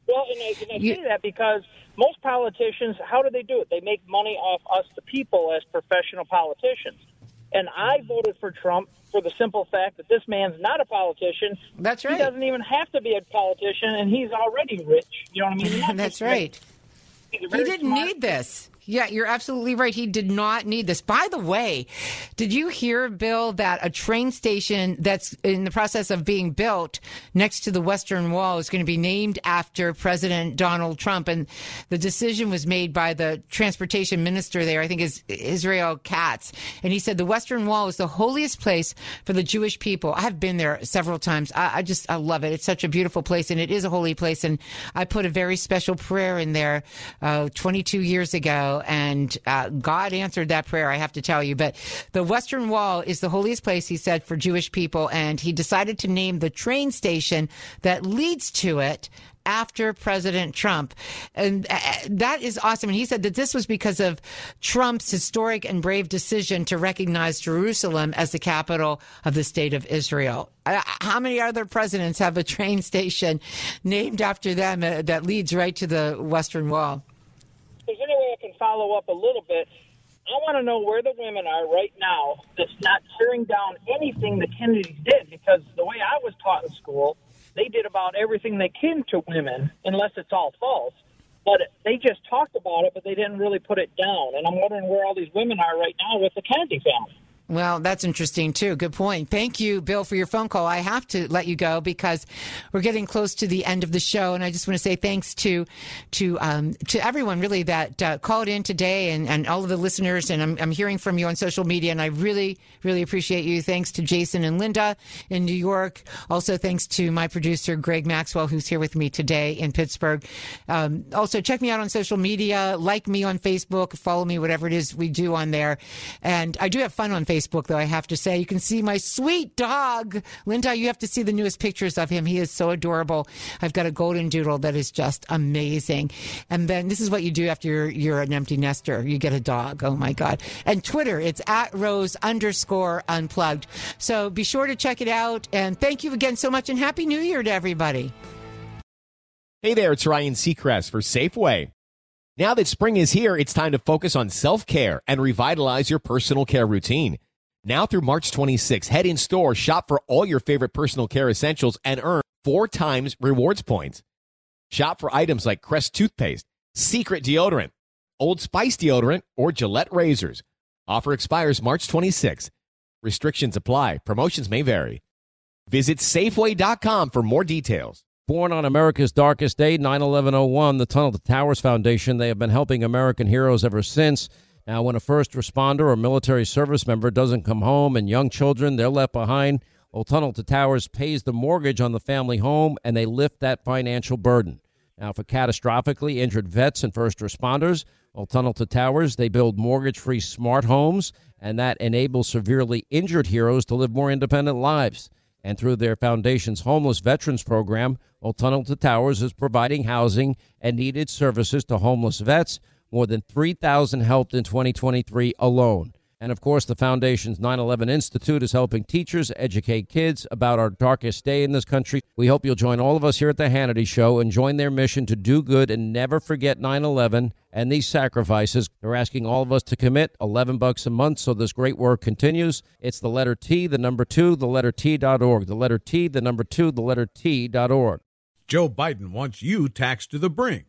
[SPEAKER 21] Well, and I, and I say that because most politicians, how do they do it? They make money off us, the people, as professional politicians. And I voted for Trump for the simple fact that this man's not a politician.
[SPEAKER 2] That's right.
[SPEAKER 21] He doesn't even have to be a politician, and he's already rich. You know what I mean?
[SPEAKER 2] That's right.
[SPEAKER 21] rich. He's a
[SPEAKER 2] He didn't
[SPEAKER 21] smart-
[SPEAKER 2] need this. Yeah, you're absolutely right. He did not need this. By the way, did you hear, Bill, that a train station that's in the process of being built next to the Western Wall is going to be named after President Donald Trump? And the decision was made by the transportation minister there, I think is Israel Katz. And he said the Western Wall is the holiest place for the Jewish people. I've been there several times. I, I just, I love it. It's such a beautiful place and it is a holy place. And I put a very special prayer in there uh, 22 years ago, and uh, God answered that prayer, I have to tell you. But the Western Wall is the holiest place, he said, for Jewish people, and he decided to name the train station that leads to it after President Trump. And uh, that is awesome. And he said that this was because of Trump's historic and brave decision to recognize Jerusalem as the capital of the state of Israel. Uh, How many other presidents have a train station named after them uh, that leads right to the Western Wall?
[SPEAKER 21] If there's any way I follow up a little bit, I want to know where the women are right now that's not tearing down anything the Kennedys did because the way I was taught in school, they did about everything they can to women, unless it's all false. But they just talked about it, but they didn't really put it down. And I'm wondering where all these women are right now with the Kennedy family.
[SPEAKER 2] Well, that's interesting too. Good point. Thank you, Bill, for your phone call. I have to let you go because we're getting close to the end of the show, and I just want to say thanks to to um, to everyone really that uh, called in today, and, and all of the listeners. And I'm, I'm hearing from you on social media, and I really really appreciate you. Thanks to Jason and Linda in New York. Also, thanks to my producer Greg Maxwell, who's here with me today in Pittsburgh. Um, also, check me out on social media. Like me on Facebook. Follow me, whatever it is we do on there. And I do have fun on Facebook. Facebook, though, I have to say. You can see my sweet dog. Linda, you have to see the newest pictures of him. He is so adorable. I've got a golden doodle that is just amazing. And then this is what you do after you're, you're an empty nester. You get a dog. Oh my God. And Twitter, it's at Rose underscore unplugged. So be sure to check it out. And thank you again so much and Happy New Year to everybody.
[SPEAKER 22] Hey there, it's Ryan Seacrest for Safeway. Now that spring is here, it's time to focus on self care and revitalize your personal care routine. Now through March 26, head in store, shop for all your favorite personal care essentials, and earn four times rewards points. Shop for items like Crest toothpaste, Secret deodorant, Old Spice deodorant, or Gillette razors. Offer expires March 26. Restrictions apply. Promotions may vary. Visit Safeway.com for more details.
[SPEAKER 23] Born on America's darkest day, 9 11 01, the Tunnel to Towers Foundation, they have been helping American heroes ever since. Now, when a first responder or military service member doesn't come home and young children, they're left behind, Old Tunnel to Towers pays the mortgage on the family home and they lift that financial burden. Now, for catastrophically injured vets and first responders, Old Tunnel to Towers, they build mortgage free smart homes, and that enables severely injured heroes to live more independent lives. And through their foundation's homeless veterans program, Old Tunnel to Towers is providing housing and needed services to homeless vets more than 3,000 helped in 2023 alone. And of course, the Foundation's 9 11 Institute is helping teachers educate kids about our darkest day in this country. We hope you'll join all of us here at The Hannity Show and join their mission to do good and never forget 9 11 and these sacrifices. They're asking all of us to commit 11 bucks a month so this great work continues. It's the letter T, the number two, the letter T.org. The letter T, the number two, the letter T.org.
[SPEAKER 24] Joe Biden wants you taxed to the brink